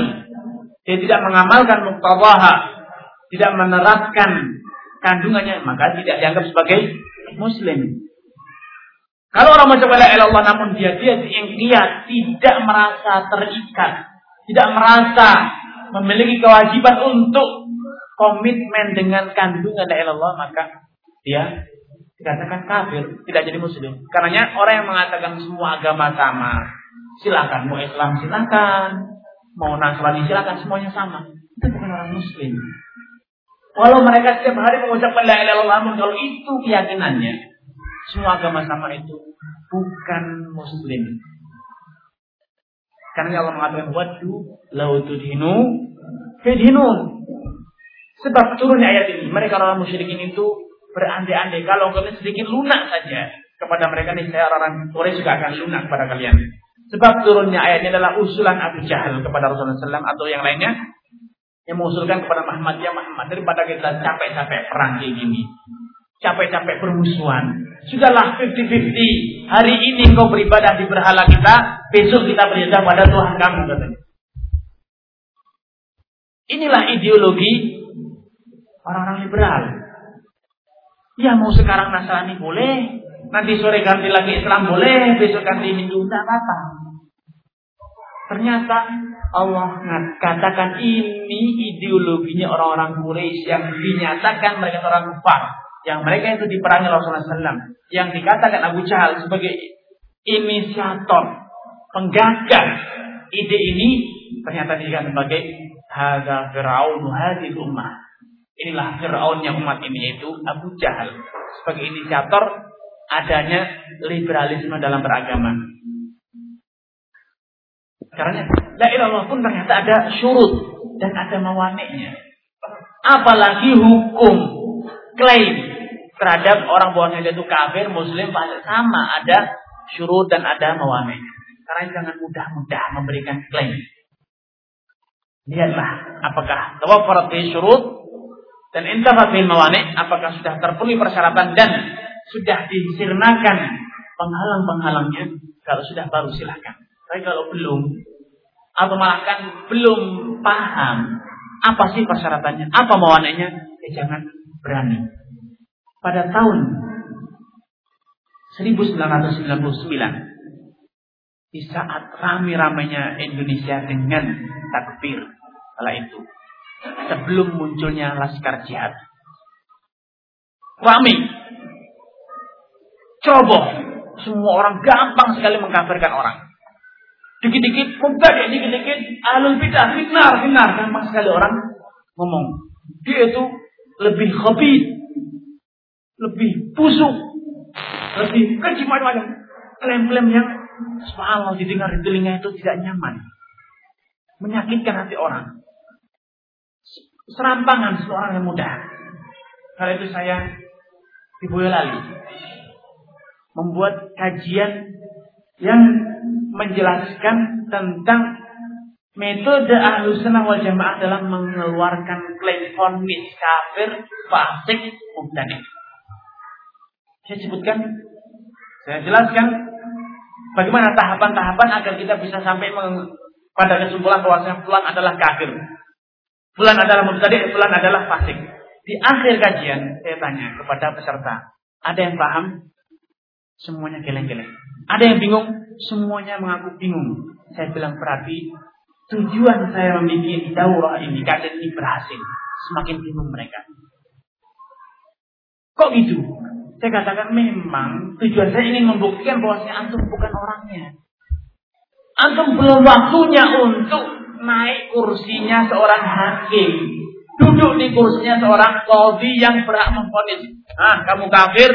dia tidak mengamalkan muktadaha, tidak menerapkan kandungannya, maka tidak dianggap sebagai muslim. Kalau orang mengucapkan la Allah namun dia dia dia tidak merasa terikat, tidak merasa memiliki kewajiban untuk komitmen dengan kandungan la Allah, maka dia dikatakan kafir, tidak jadi muslim. Karenanya orang yang mengatakan semua agama sama, Silakan mau Islam silakan, mau Nasrani silakan semuanya sama. Itu bukan orang muslim. Walau mereka setiap hari mengucapkan la ilaha illallah, kalau itu keyakinannya, semua agama sama itu bukan muslim. Karena Allah mengatakan wadu lautudhinu fidhinun. Sebab turunnya ayat ini, mereka orang musyrikin itu berandai-andai kalau kalian sedikit lunak saja kepada mereka nih saya orang Quraisy juga akan lunak kepada kalian. Sebab turunnya ayat ini adalah usulan Abu Jahal kepada Rasulullah SAW atau yang lainnya yang mengusulkan kepada Muhammad ya Muhammad daripada kita capek-capek perang kayak gini, capek-capek permusuhan. Sudahlah 50-50. Hari ini kau beribadah di berhala kita, besok kita beribadah pada Tuhan kamu katanya. Inilah ideologi orang-orang liberal. Ya mau sekarang Nasrani boleh, nanti sore ganti lagi Islam boleh, besok ganti Hindu tidak apa-apa. Ternyata Allah katakan ini ideologinya orang-orang Quraisy yang dinyatakan mereka orang kafir, yang mereka itu diperangi Rasulullah SAW, yang dikatakan Abu Jahal sebagai inisiator, penggagas ide ini ternyata dikatakan sebagai hadza fir'aun hadil ummah. Inilah Fir'aunnya umat ini yaitu Abu Jahal sebagai inisiator adanya liberalisme dalam beragama. Karena la ilallah pun ternyata ada syurut dan ada mawaniknya. Apalagi hukum klaim terhadap orang bahwa dia itu kafir, muslim, sama ada syurut dan ada mawanik. Karena jangan mudah-mudah memberikan klaim. Lihatlah apakah tawaffarat syurut dan intafat bil mawanik apakah sudah terpenuhi persyaratan dan sudah disirnakan penghalang-penghalangnya kalau sudah baru silahkan tapi kalau belum, atau malah kan belum paham Apa sih persyaratannya? Apa mawananya? Ya jangan berani. Pada tahun 1999 di saat rame-ramenya Indonesia dengan takbir kala itu sebelum munculnya laskar jihad. Rame ceroboh semua orang gampang sekali mengkafirkan orang. Dikit-dikit mubtadi dikit-dikit alul bidah fitnar fitnar gampang sekali orang ngomong. Dia itu lebih khabib lebih busuk lebih keji macam-macam. Klaim-klaim yang subhanallah didengar di telinga itu tidak nyaman. Menyakitkan hati orang serampangan seorang yang muda karena itu saya di Boyolali membuat kajian yang menjelaskan tentang metode ahlu sunnah wal jamaah dalam mengeluarkan klaim fonis kafir, fasik, mubtadi. Saya sebutkan, saya jelaskan bagaimana tahapan-tahapan agar kita bisa sampai pada kesimpulan bahwa fulan adalah kafir. Fulan adalah mubtadi, fulan adalah fasik. Di akhir kajian saya tanya kepada peserta, ada yang paham? Semuanya geleng-geleng. Ada yang bingung? Semuanya mengaku bingung. Saya bilang berarti tujuan saya membuat daurah ini, kajian ini berhasil. Semakin bingung mereka. Kok gitu? Saya katakan memang tujuan saya ingin membuktikan bahwa saya antum bukan orangnya. Antum belum waktunya untuk naik kursinya seorang hakim duduk di kursinya seorang kodi yang berhak memfonis. Ah, kamu kafir,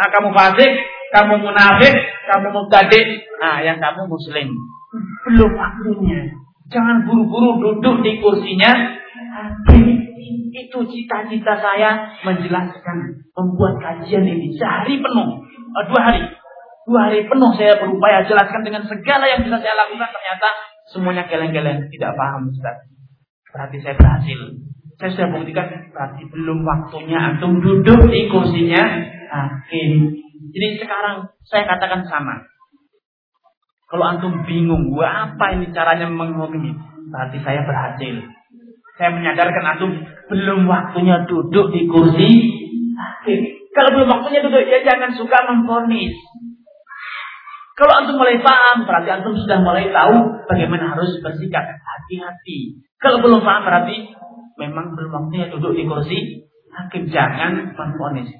ah, kamu fasik, kamu munafik, kamu mubtadi, ah, yang kamu muslim. Belum waktunya. Jangan buru-buru duduk di kursinya. Itu cita-cita saya menjelaskan, membuat kajian ini sehari penuh, oh, dua hari, dua hari penuh saya berupaya jelaskan dengan segala yang bisa saya lakukan ternyata semuanya geleng-geleng tidak paham Ustaz. Berarti saya berhasil saya sudah buktikan berarti belum waktunya antum duduk di kursinya hakim. Jadi sekarang saya katakan sama. Kalau antum bingung, gua apa ini caranya menghukumi? Berarti saya berhasil. Saya menyadarkan antum belum waktunya duduk di kursi hakim. Kalau belum waktunya duduk, ya jangan suka memfonis. Kalau antum mulai paham, berarti antum sudah mulai tahu bagaimana harus bersikap. Hati-hati. Kalau belum paham, berarti memang belum waktunya duduk di kursi hakim jangan menfonis.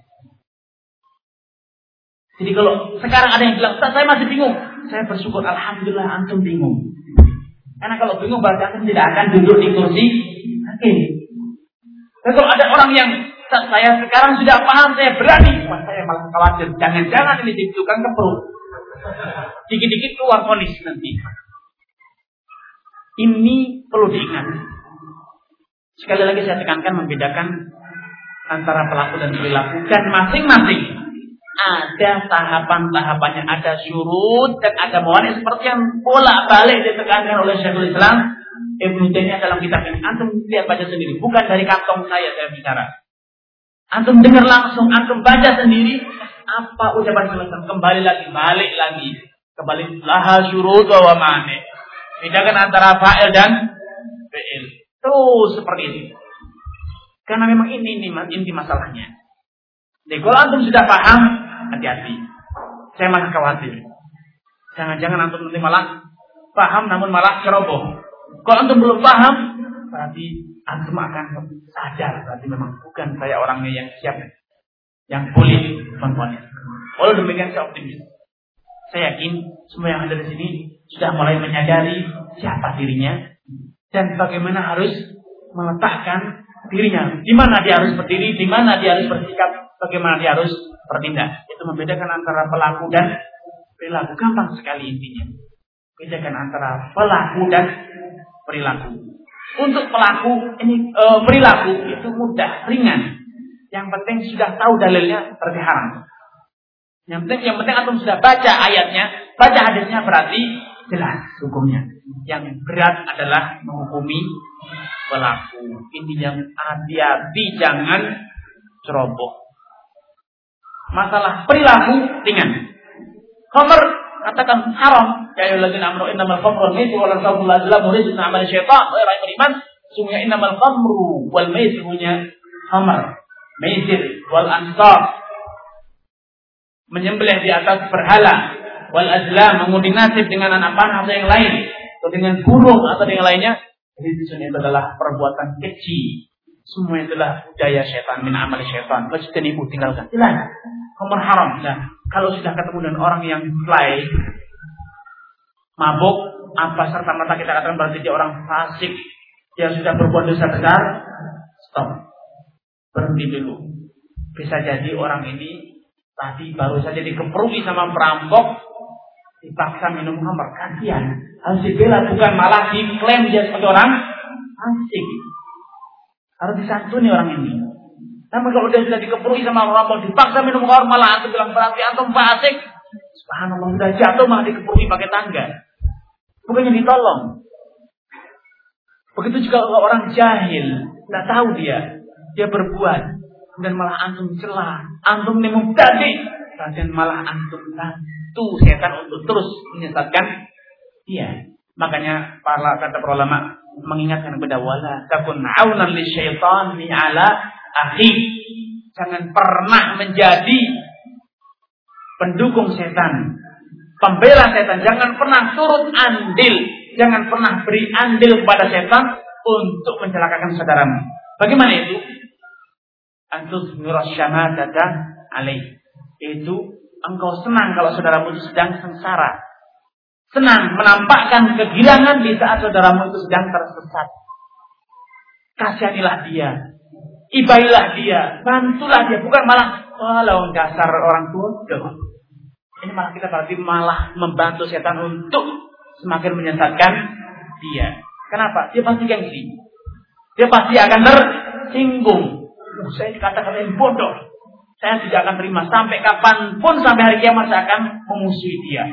Jadi kalau sekarang ada yang bilang, saya masih bingung. Saya bersyukur, Alhamdulillah antum bingung. Karena kalau bingung berarti antum tidak akan duduk di kursi hakim. Dan kalau ada orang yang saya sekarang sudah paham, saya berani. Wah, saya malah khawatir. Jangan-jangan ini dibutuhkan ke perut. Dikit-dikit keluar fonis nanti. Ini perlu diingat. Sekali lagi saya tekankan membedakan antara pelaku dan perilaku dan masing-masing ada tahapan-tahapannya, ada syurut dan ada mawani seperti yang bolak-balik ditekankan oleh Syekhul Islam Ibnu Taimiyah dalam kitab ini. Antum lihat baca sendiri, bukan dari kantong saya saya bicara. Antum dengar langsung, antum baca sendiri apa ucapan Syekhul Kembali lagi, balik lagi. Kembali laha syurut wa mane. Bedakan antara fa'il dan fi'il. Terus seperti ini. Karena memang ini ini inti masalahnya. Jadi kalau antum sudah paham, hati-hati. Saya masih khawatir. Jangan-jangan antum nanti malah paham namun malah ceroboh. Kalau antum belum paham, berarti antum akan sadar berarti memang bukan saya orangnya yang siap yang boleh memfonis. Kalau demikian saya optimis. Saya yakin semua yang ada di sini sudah mulai menyadari siapa dirinya, dan bagaimana harus meletakkan dirinya. Di mana dia harus berdiri, di mana dia harus bersikap, bagaimana dia harus bertindak. Itu membedakan antara pelaku dan perilaku. Gampang sekali intinya. Bedakan antara pelaku dan perilaku. Untuk pelaku ini e, perilaku itu mudah, ringan. Yang penting sudah tahu dalilnya seperti haram. Yang penting, yang penting antum sudah baca ayatnya, baca hadisnya berarti jelas hukumnya. Yang berat adalah menghukumi pelaku. Ini yang hati-hati jangan ceroboh. Masalah perilaku ringan. Khamr katakan haram. Ya ayyuhalladzina amanu innamal khamru wal maisir wal ansab wal azlam rizqun amal syaitan. Wa iman. Sungguhnya innamal khamru wal maisir punya khamr, maisir wal ansar. Menyembelih di atas berhala wal azlam mengundi nasib dengan anak panah atau yang lain atau dengan burung atau dengan lainnya. Jadi itu adalah perbuatan kecil. Semua itu adalah budaya setan min amal setan Wajibkan ibu tinggalkan. Silakan Kamu haram. Nah, kalau sudah ketemu dengan orang yang fly mabuk apa serta merta kita katakan berarti dia orang fasik yang sudah berbuat dosa besar stop. Berhenti dulu. Bisa jadi orang ini tadi baru saja dikeperui sama perampok dipaksa minum khamr kasihan. Harus dibela bukan malah diklaim dia sebagai orang fasik. Harus disantuni orang ini tapi kalau dia sudah dikeperui sama perampok dipaksa minum khamr malah antum bilang berarti antum fasik. Subhanallah sudah jatuh malah dikeperui pakai tangga. Bukannya ditolong. Begitu juga kalau orang jahil tidak tahu dia. Dia berbuat dan malah antum celah, antum ini tadi dan malah antum bantu setan untuk terus menyesatkan dia. Makanya para kata para ulama mengingatkan kepada wala takun aunan li syaitan ni ala akhi. Jangan pernah menjadi pendukung setan, pembela setan. Jangan pernah turut andil, jangan pernah beri andil kepada setan untuk mencelakakan saudaramu. Bagaimana itu? antus dada alaih. Itu engkau senang kalau saudaramu itu sedang sengsara. Senang menampakkan kegirangan di saat saudaramu itu sedang tersesat. Kasihanilah dia. Ibailah dia. Bantulah dia. Bukan malah, walau dasar orang tua. Ini malah kita berarti malah membantu setan untuk semakin menyesatkan dia. Kenapa? Dia pasti gengsi. Dia pasti akan tersinggung uh, saya dikatakan yang bodoh. Saya tidak akan terima sampai kapan pun sampai hari kiamat saya akan memusuhi dia.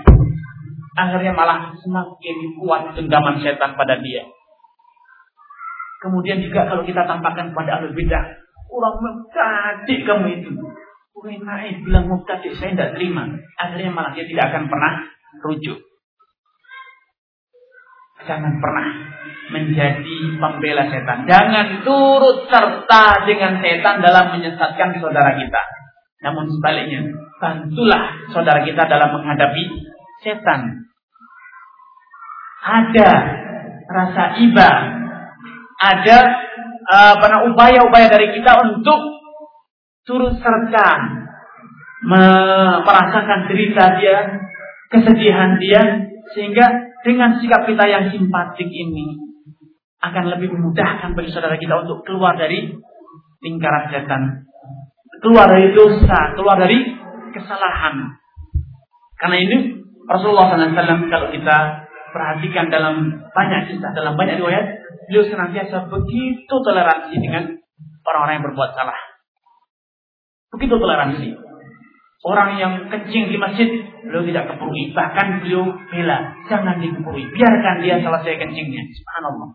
Akhirnya malah semakin kuat genggaman setan pada dia. Kemudian juga kalau kita tampakkan pada ahli bidah, orang mubtadi kamu itu. Orang naik bilang mubtadi saya tidak terima. Akhirnya malah dia tidak akan pernah rujuk. Jangan pernah menjadi pembela setan. Jangan turut serta dengan setan dalam menyesatkan saudara kita. Namun sebaliknya, bantulah saudara kita dalam menghadapi setan. Ada rasa iba, ada uh, upaya-upaya dari kita untuk turut serta merasakan cerita dia, kesedihan dia, sehingga dengan sikap kita yang simpatik ini akan lebih memudahkan bagi saudara kita untuk keluar dari lingkaran setan. Keluar dari dosa, keluar dari kesalahan. Karena ini Rasulullah SAW kalau kita perhatikan dalam banyak kisah, dalam banyak riwayat, beliau senantiasa begitu toleransi dengan orang-orang yang berbuat salah. Begitu toleransi. Orang yang kencing di masjid, beliau tidak kepurui. Bahkan beliau bela, jangan dikepurui. Biarkan dia selesai kencingnya. Subhanallah.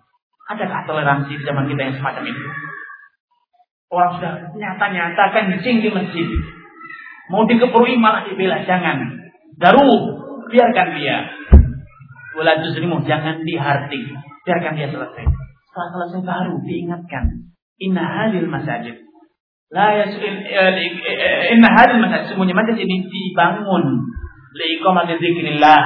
Adakah toleransi di zaman kita yang semacam itu? Orang sudah nyata-nyata kencing di masjid. Mau dikepurui malah dibela. Jangan. Daru. Biarkan dia. Wala juzrimu. Jangan dihardik. Biarkan dia selesai. Setelah selesai baru diingatkan. Inna halil masajid. La yasu'il eh, eh, inna hadil masajid. Semuanya masjid ini dibangun. Liiqamati zikrillah.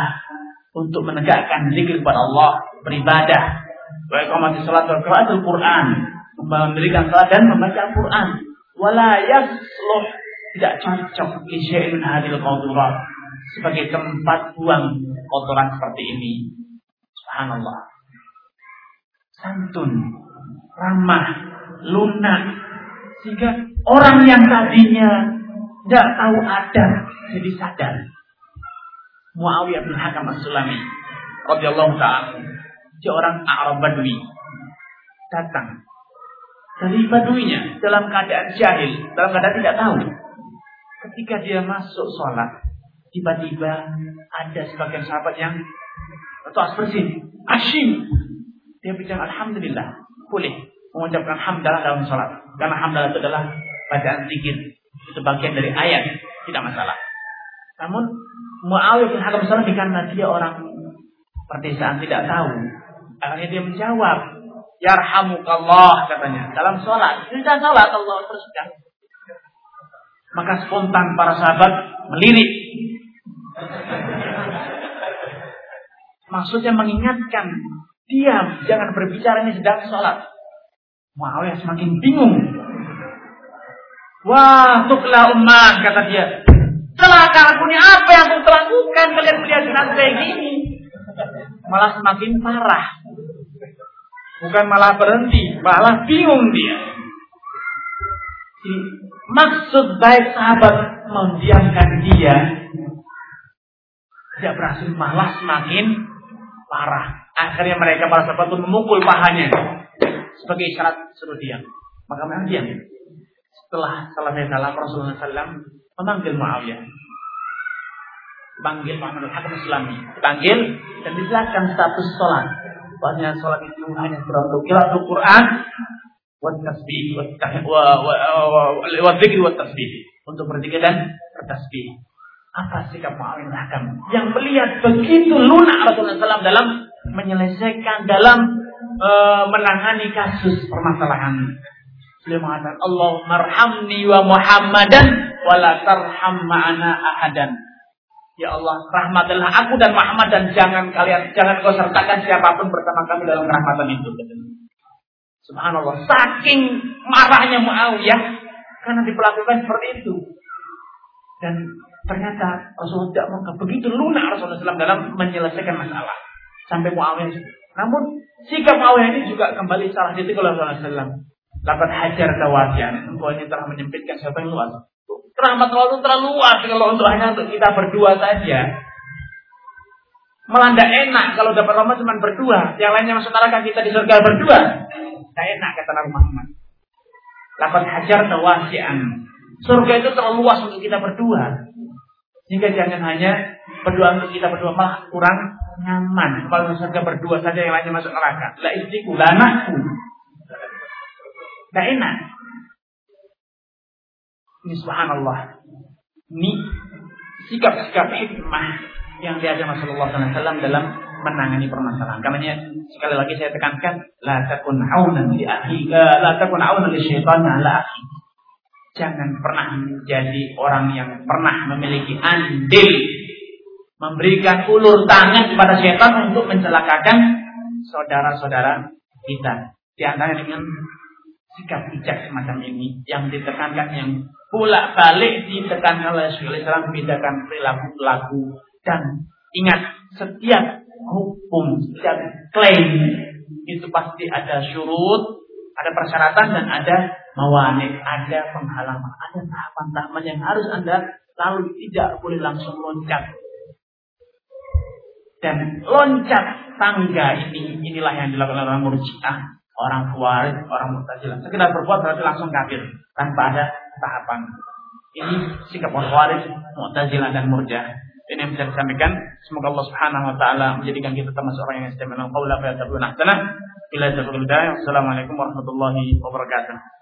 Untuk menegakkan zikir kepada Allah. Beribadah wa iqamati salat wa qiraatul Quran, memberikan salat dan membaca Al-Quran. Wala yasluh tidak cocok li syai'in hadil qadrat sebagai tempat buang kotoran seperti ini. Subhanallah. Santun, ramah, lunak sehingga orang yang tadinya tidak tahu ada jadi sadar. Muawiyah bin Hakam As-Sulami radhiyallahu taala seorang Arab Badui datang dari Baduinya dalam keadaan jahil, dalam keadaan tidak tahu. Ketika dia masuk sholat, tiba-tiba ada sebagian sahabat yang atau aspersin, asyim. Dia bicara Alhamdulillah, boleh mengucapkan hamdalah dalam sholat. Karena hamdalah itu adalah bacaan zikir. Itu bagian dari ayat, tidak masalah. Namun Muawiyah bin Hakam karena dia orang pertesaan tidak tahu Akhirnya dia menjawab. Yarhamukallah katanya. Dalam sholat. Tidak sholat Allah teruskan. Maka spontan para sahabat melirik. Maksudnya mengingatkan. Diam. Jangan berbicara ini sedang sholat. Muawiyah semakin bingung. Wah, tuklah ummah kata dia. Celaka aku ini apa yang aku lakukan kalian melihat dengan kayak gini. Malah semakin parah. Bukan malah berhenti, malah bingung dia. Maksud baik sahabat memdiamkan dia tidak berhasil malah semakin parah. Akhirnya mereka para sahabat pun memukul pahanya sebagai isyarat suruh diam. Maka memang diam. Setelah selesai salam Rasulullah SAW memanggil Muawiyah. Panggil Muhammad Al-Hakam Islami. Dipanggil dan dijelaskan status sholat. Bahasanya sholat itu hanya untuk qiraatul Quran wa tasbih wa wa wa tasbih. Untuk berzikir dan bertasbih. Apa sikap Muawiyah Al-Hakam yang melihat begitu lunak Rasulullah SAW dalam menyelesaikan dalam uh, menangani kasus permasalahan. Beliau mengatakan, Allah marhamni wa Muhammadan wala tarham ma'ana ahadan. Ya Allah, rahmatilah aku dan Muhammad dan jangan kalian jangan kau sertakan siapa pun bersama kami dalam rahmatan itu. Subhanallah, saking marahnya Muawiyah karena diperlakukan seperti itu. Dan ternyata Rasulullah tidak mau begitu lunak Rasulullah SAW dalam menyelesaikan masalah. Sampai Muawiyah namun sikap Muawiyah ini juga kembali salah titik oleh Rasulullah SAW. Dapat hajar tawasian. Engkau ini telah menyempitkan siapa yang luas. Rahmat Allah itu terlalu luas kalau untuk hanya untuk kita berdua saja. Melanda enak kalau dapat rahmat cuma berdua. Yang lainnya masuk neraka kita di surga berdua. Tidak enak kata Nabi Muhammad. Dapat hajar tawasian. Surga itu terlalu luas untuk kita berdua. Sehingga jangan hanya berdoa untuk kita berdua malah kurang nyaman. Kalau misalnya berdua saja yang lainnya masuk neraka. La istiku, la anakku. Tidak enak. Ini subhanallah. Ini sikap-sikap hikmah yang diajar Rasulullah SAW dalam menangani permasalahan. Karena sekali lagi saya tekankan, la takun aunan li akhi, uh, la takun aunan syaitan ala. Jangan pernah menjadi orang yang pernah memiliki andil memberikan ulur tangan kepada setan untuk mencelakakan saudara-saudara kita. Di antara dengan sikap bijak semacam ini yang ditekankan yang pula balik ditekankan oleh Syaikhul Islam membedakan perilaku-perilaku dan ingat setiap hukum, setiap klaim itu pasti ada syurut, ada persyaratan dan ada mawani, ada penghalangan, ada tahapan-tahapan yang harus Anda lalu tidak boleh langsung loncat dan loncat tangga ini inilah yang dilakukan orang murjiah, orang khawarij, orang mutazilah. Sekedar berbuat berarti langsung kafir tanpa ada tahapan. Ini sikap orang khawarij, mutazilah dan murjiah. Ini yang bisa disampaikan. Semoga Allah Subhanahu wa taala menjadikan kita termasuk orang yang istimewa. Qaula fa yatabuna ahsana. Ila Assalamualaikum warahmatullahi wabarakatuh.